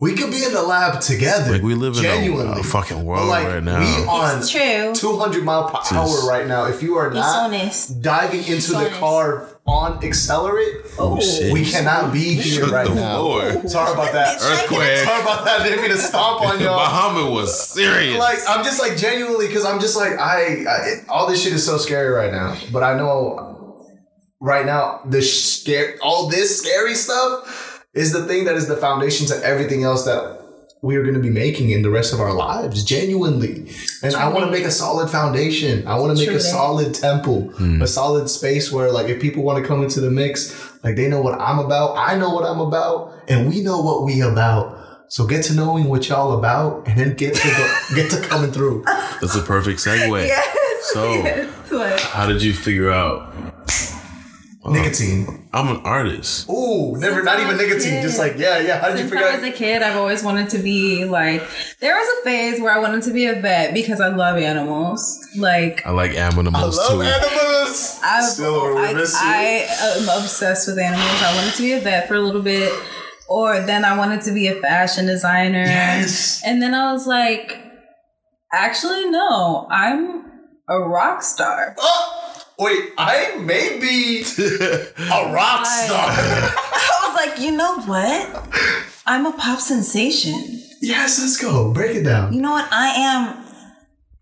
we could be in the lab together. like we live in a, genuinely. a fucking world like, right now. We on it's true. 200 mile per hour right now. If you are not diving into It's the honest. car on accelerate, oh shit! we cannot be here Shook right the now. floor. Sorry about that. Earthquake. Sorry about that. Didn't mean to stomp on y'all. Muhammad was serious. Like I'm just like genuinely because I'm just like I, I it, all this shit is so scary right now. But I know right now the scare all this scary stuff is the thing that is the foundation to everything else that we are going to be making in the rest of our lives genuinely and i want to make a solid foundation i want to make True a solid temple hmm. a solid space where like if people want to come into the mix like they know what i'm about i know what i'm about and we know what we about so get to knowing what y'all about and then get to the, *laughs* get to coming through That's a perfect segue. Yes. So, yes. How did you figure out? Uh, nicotine I'm an artist. ooh never not even I was a nicotine kid. just like yeah yeah how did you Since figure I was a kid, I've always wanted to be like. There was a phase where I wanted to be a vet because I love animals. Like I like animals I love too. animals I've, Still, we I, miss you. I am obsessed with animals. I wanted to be a vet for a little bit, or then I wanted to be a fashion designer. Yes. And then I was like, actually, no, I'm a rock star. Oh! Wait, I may be a rock star. *laughs* I was like, you know what? I'm a pop sensation. yes, let's go. Break it down. You know what? I am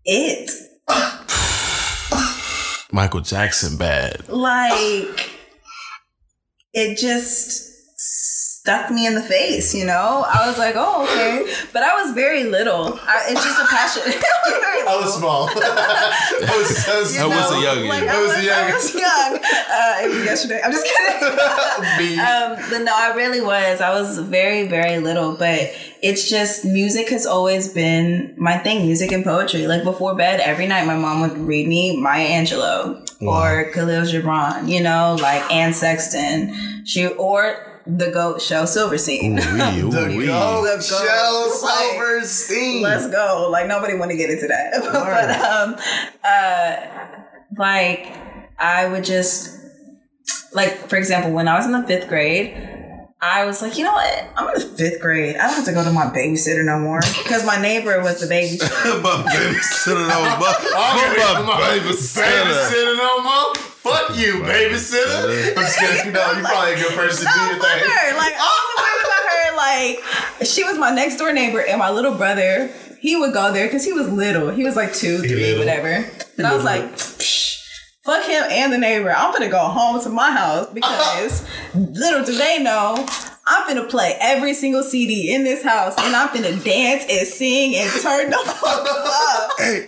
it. Michael Jackson bad. Like, it just stuck me in the face, you know? I was like, oh, okay. But I was very little. I, it's just a passion. I was very I was small. *laughs* I was, I was I was a young Like. I I was was, I young. was young. Uh, it was yesterday. I'm just kidding. *laughs* Me. *laughs* um, but no, I really was. I was very, very little. But it's just music has always been my thing. Music and poetry. Like before bed, every night, my mom would read me Maya Angelou or Kahlil Gibran. You know, like Anne Sexton. She or the Goat Shel Silverstein. Ooh-wee, *laughs* the ooh-wee. goat, The goat. Shel Like, *laughs* Let's go. Like nobody want to get into that. *laughs* but um uh like I would just like for example, when I was in the fifth grade, I was like, you know what? I'm in the fifth grade. I don't have to go to my babysitter no more. Because my neighbor was the babysitter. *laughs* my babysitter, no, *laughs* my, I'm my babysitter. Babysitter no more? Fuck you, babysitter. *laughs* I'm just kidding. No, you're probably a good person to do No, your thing. her. Like, I was worried about her. Like, she was my next door neighbor, and my little brother, he would go there because he was little. He was like two, three, whatever. And I was like, Psh, fuck him and the neighbor. I'm gonna go home to my house because *laughs* little do they know. I'm gonna play every single CD in this house and I'm gonna dance and sing and turn the *laughs* fuck up. hey.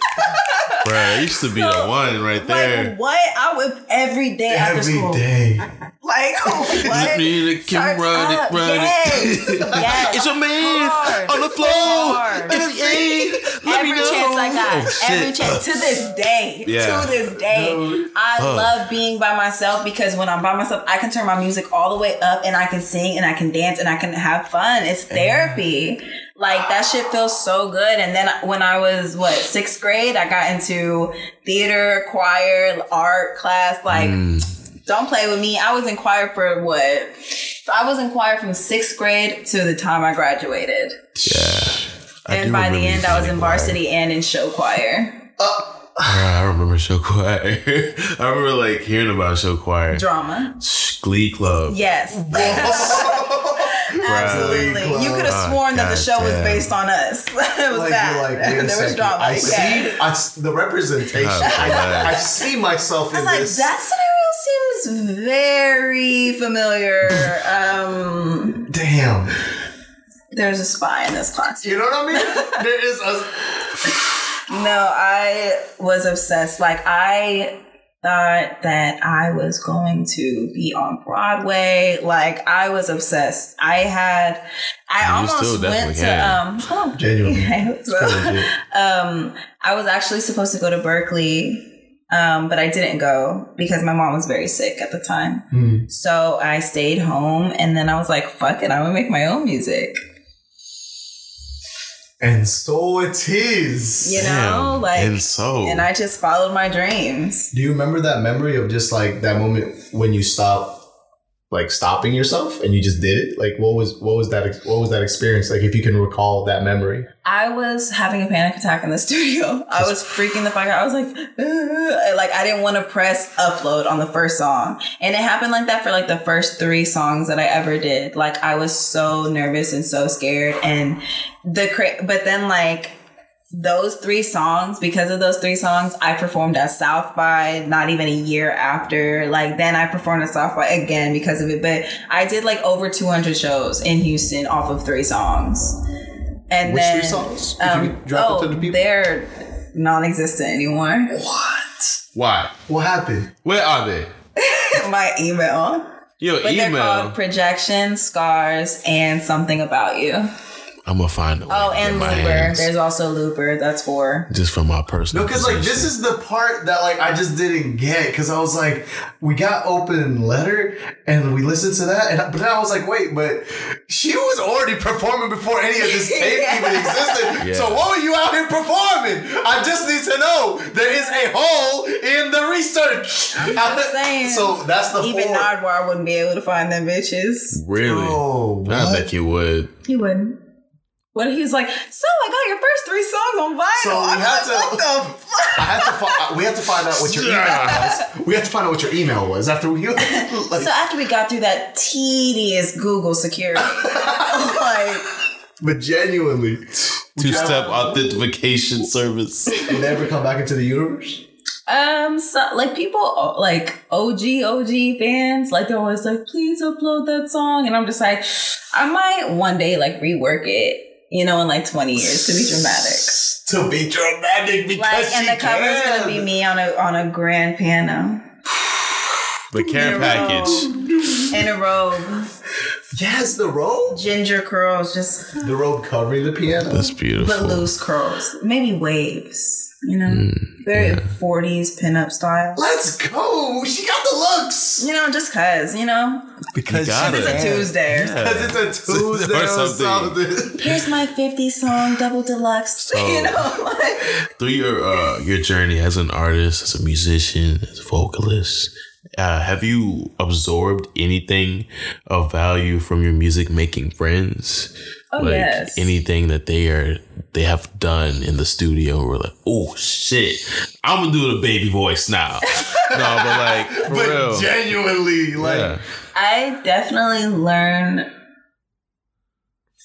Bruh, that used to be the one right there. Like what? I would every day after school. day. *laughs* Like *laughs* what? Me the Kim run it, run yes. it. yes. *laughs* It's your man Hard. on the floor. Hard. If he ain't, let Every me know. chance I got, Oh, every chance to this day, Yeah. to this day, I Huh. love being by myself because when I'm by myself, I can turn my music all the way up and I can sing and I can dance and I can have fun. It's therapy. Like that shit feels so good. And then when I was what sixth grade, I got into theater, choir, art class. Like, mm. Don't play with me. I was in choir for what? I was in choir from sixth grade to the time I graduated. Yeah. I And do by the end, I was singing in choir. varsity and in show choir. Bruh, I remember show *laughs* choir. I remember like hearing about show choir. Drama. Glee Club. Yes. *laughs* Absolutely. Club. You could have sworn that the God show was based on us. *laughs* it was Like that. like, wait a there was drama. I yeah. see I s the representation. I. I see myself in like, this. that scenario seems very familiar. Um, Damn. there's a spy in this class. You know what I mean? there is a No, I was obsessed. Like I thought that I was going to be on Broadway. Like I was obsessed. I had I You almost still went to can. um *laughs* oh, Genuinely. *laughs* I hope so. um I was actually supposed to go to Berklee. Um, but I didn't go because my mom was very sick at the time. Hmm. So I stayed home and then I was like, fuck it, I'm gonna make my own music. And so it is. You know? Damn. Like and so and I just followed my dreams. Do you remember that memory of just like that moment when you stopped like stopping yourself and you just did it? Like what was what was that what was that experience like if you can recall that memory? I was having a panic attack in the *laughs* studio. I was freaking the fuck out. I was like, "Ugh." like I didn't want to press upload on the first song, and it happened like that for like the first three songs that I ever did. Like I was so nervous and so scared, and the cra- but then like those three songs because of those three songs i performed at south by not even a year after like then i performed at south by again because of it but i did like over 200 shows in houston off of three songs and Which then three songs? Um, drop oh, it to the people. they're non-existent anymore What? why? What happened? Where are they? *laughs* my email Yo, but they're email. called projection scars and something about you I'm gonna find a way oh and my looper hands there's also looper that's for just from my personal. No, because like this is the part that like I just didn't get because I was like, we got open letter and we listened to that, and but then I was like, wait, but she was already performing before any of this *laughs* tape Yeah. even existed. Yeah. So what were you out here performing? I just need to know there is a hole in the research. I'm *laughs* saying. So that's the even four. Nardwuar wouldn't be able to find them bitches really. Oh, I what? bet you would. he wouldn't What he's like, so I got your first three songs on vinyl. So we I'm had like, to- What the fuck? I had to. Fi- we had to find out what your email was. We had to find out what your email was after we. *laughs* Like, So after we got through that tedious Google security, *laughs* like but genuinely, Two step authentication service. did they ever come back into the universe? Um, so like people like OG OG fans, like they're always like, please upload that song, and I'm just like, I might one day like rework it, you know, in like 20 years to be dramatic. *laughs* To be dramatic because Like, and she the cover is gonna be me on a on a grand piano The care package. in a robe, Yes, the robe. ginger curls, just The robe covering the piano. That's beautiful. but loose curls, maybe waves, you know, very 40s pinup style. Let's go. She got the looks. You know, just cause, you know, Because You got she it. it's a. Tuesday. or Yeah. Because it's a Tuesday *laughs* Or or something. something. here's my 50 song double deluxe. *laughs* So- you know, like through your uh, your journey as an artist, as a musician, as a vocalist, uh, have you absorbed anything of value from your music making friends? Oh, like yes. anything that they are they have done in the studio we're like, oh shit, I'm gonna do the baby voice now. *laughs* no, but like for But real. genuinely, like, yeah. I definitely learn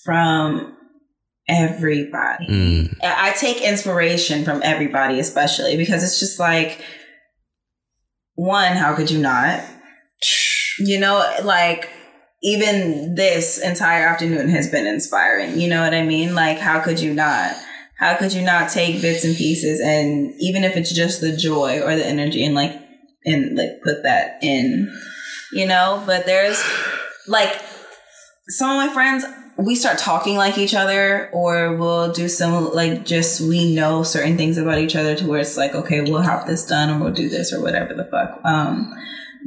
from everybody. Mm, I I take inspiration from everybody, especially because it's just like, one, how could you not? You know, like, even this entire afternoon has been inspiring. You know what I mean? Like, how could you not? How could you not take bits and pieces and even if it's just the joy or the energy and like, and like put that in, you know? But there's like, some of my friends we start talking like each other or we'll do some like just we know certain things about each other to where it's like okay we'll have this done or we'll do this or whatever the fuck um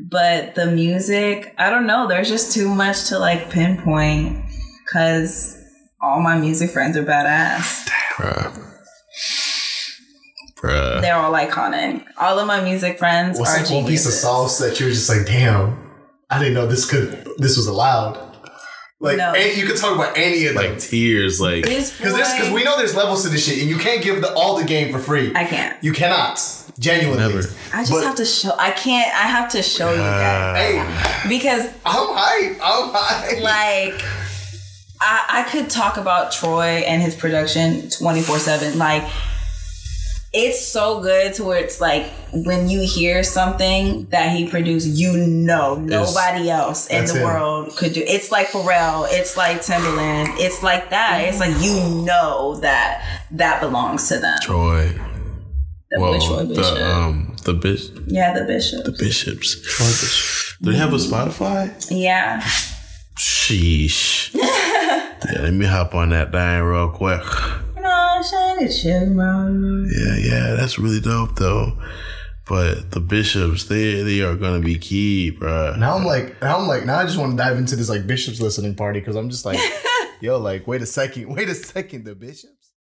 but the music i don't know there's just too much to like pinpoint because all my music friends are badass bruh. Bruh. they're all iconic all of my music friends what's are like one piece of sauce that you were just like, damn, I didn't know this could, this was allowed. Like, No. any, you could talk about any of them. Like tears, like Because there's, because we know there's levels to this shit, and you can't give the all the game for free. i can't You cannot, genuinely. Never. i just But- have to show i can't i have to show you guys Hey, because I'm hype. I'm hype. like I, I could talk about Troy and his production 24 7. Like, it's so good to where it's like when you hear something that he produced, you know nobody else in the him. world could do. It's like Pharrell, it's like Timberland, it's like that. It's like you know that that belongs to them. Troy. The Well, Troy Bishop. the um the bishop. yeah, the Bishop. The bishops. Do they have a Spotify? Yeah. Sheesh. *laughs* yeah, let me hop on that thing real quick. You know, shiny chimney. Yeah, yeah, that's really dope though. But the bishops, they they are gonna be key, bro. Now I'm like, now I'm like, now I just want to dive into this like bishops listening party because I'm just like, *laughs* yo, like, wait a second, wait a second, the bishops.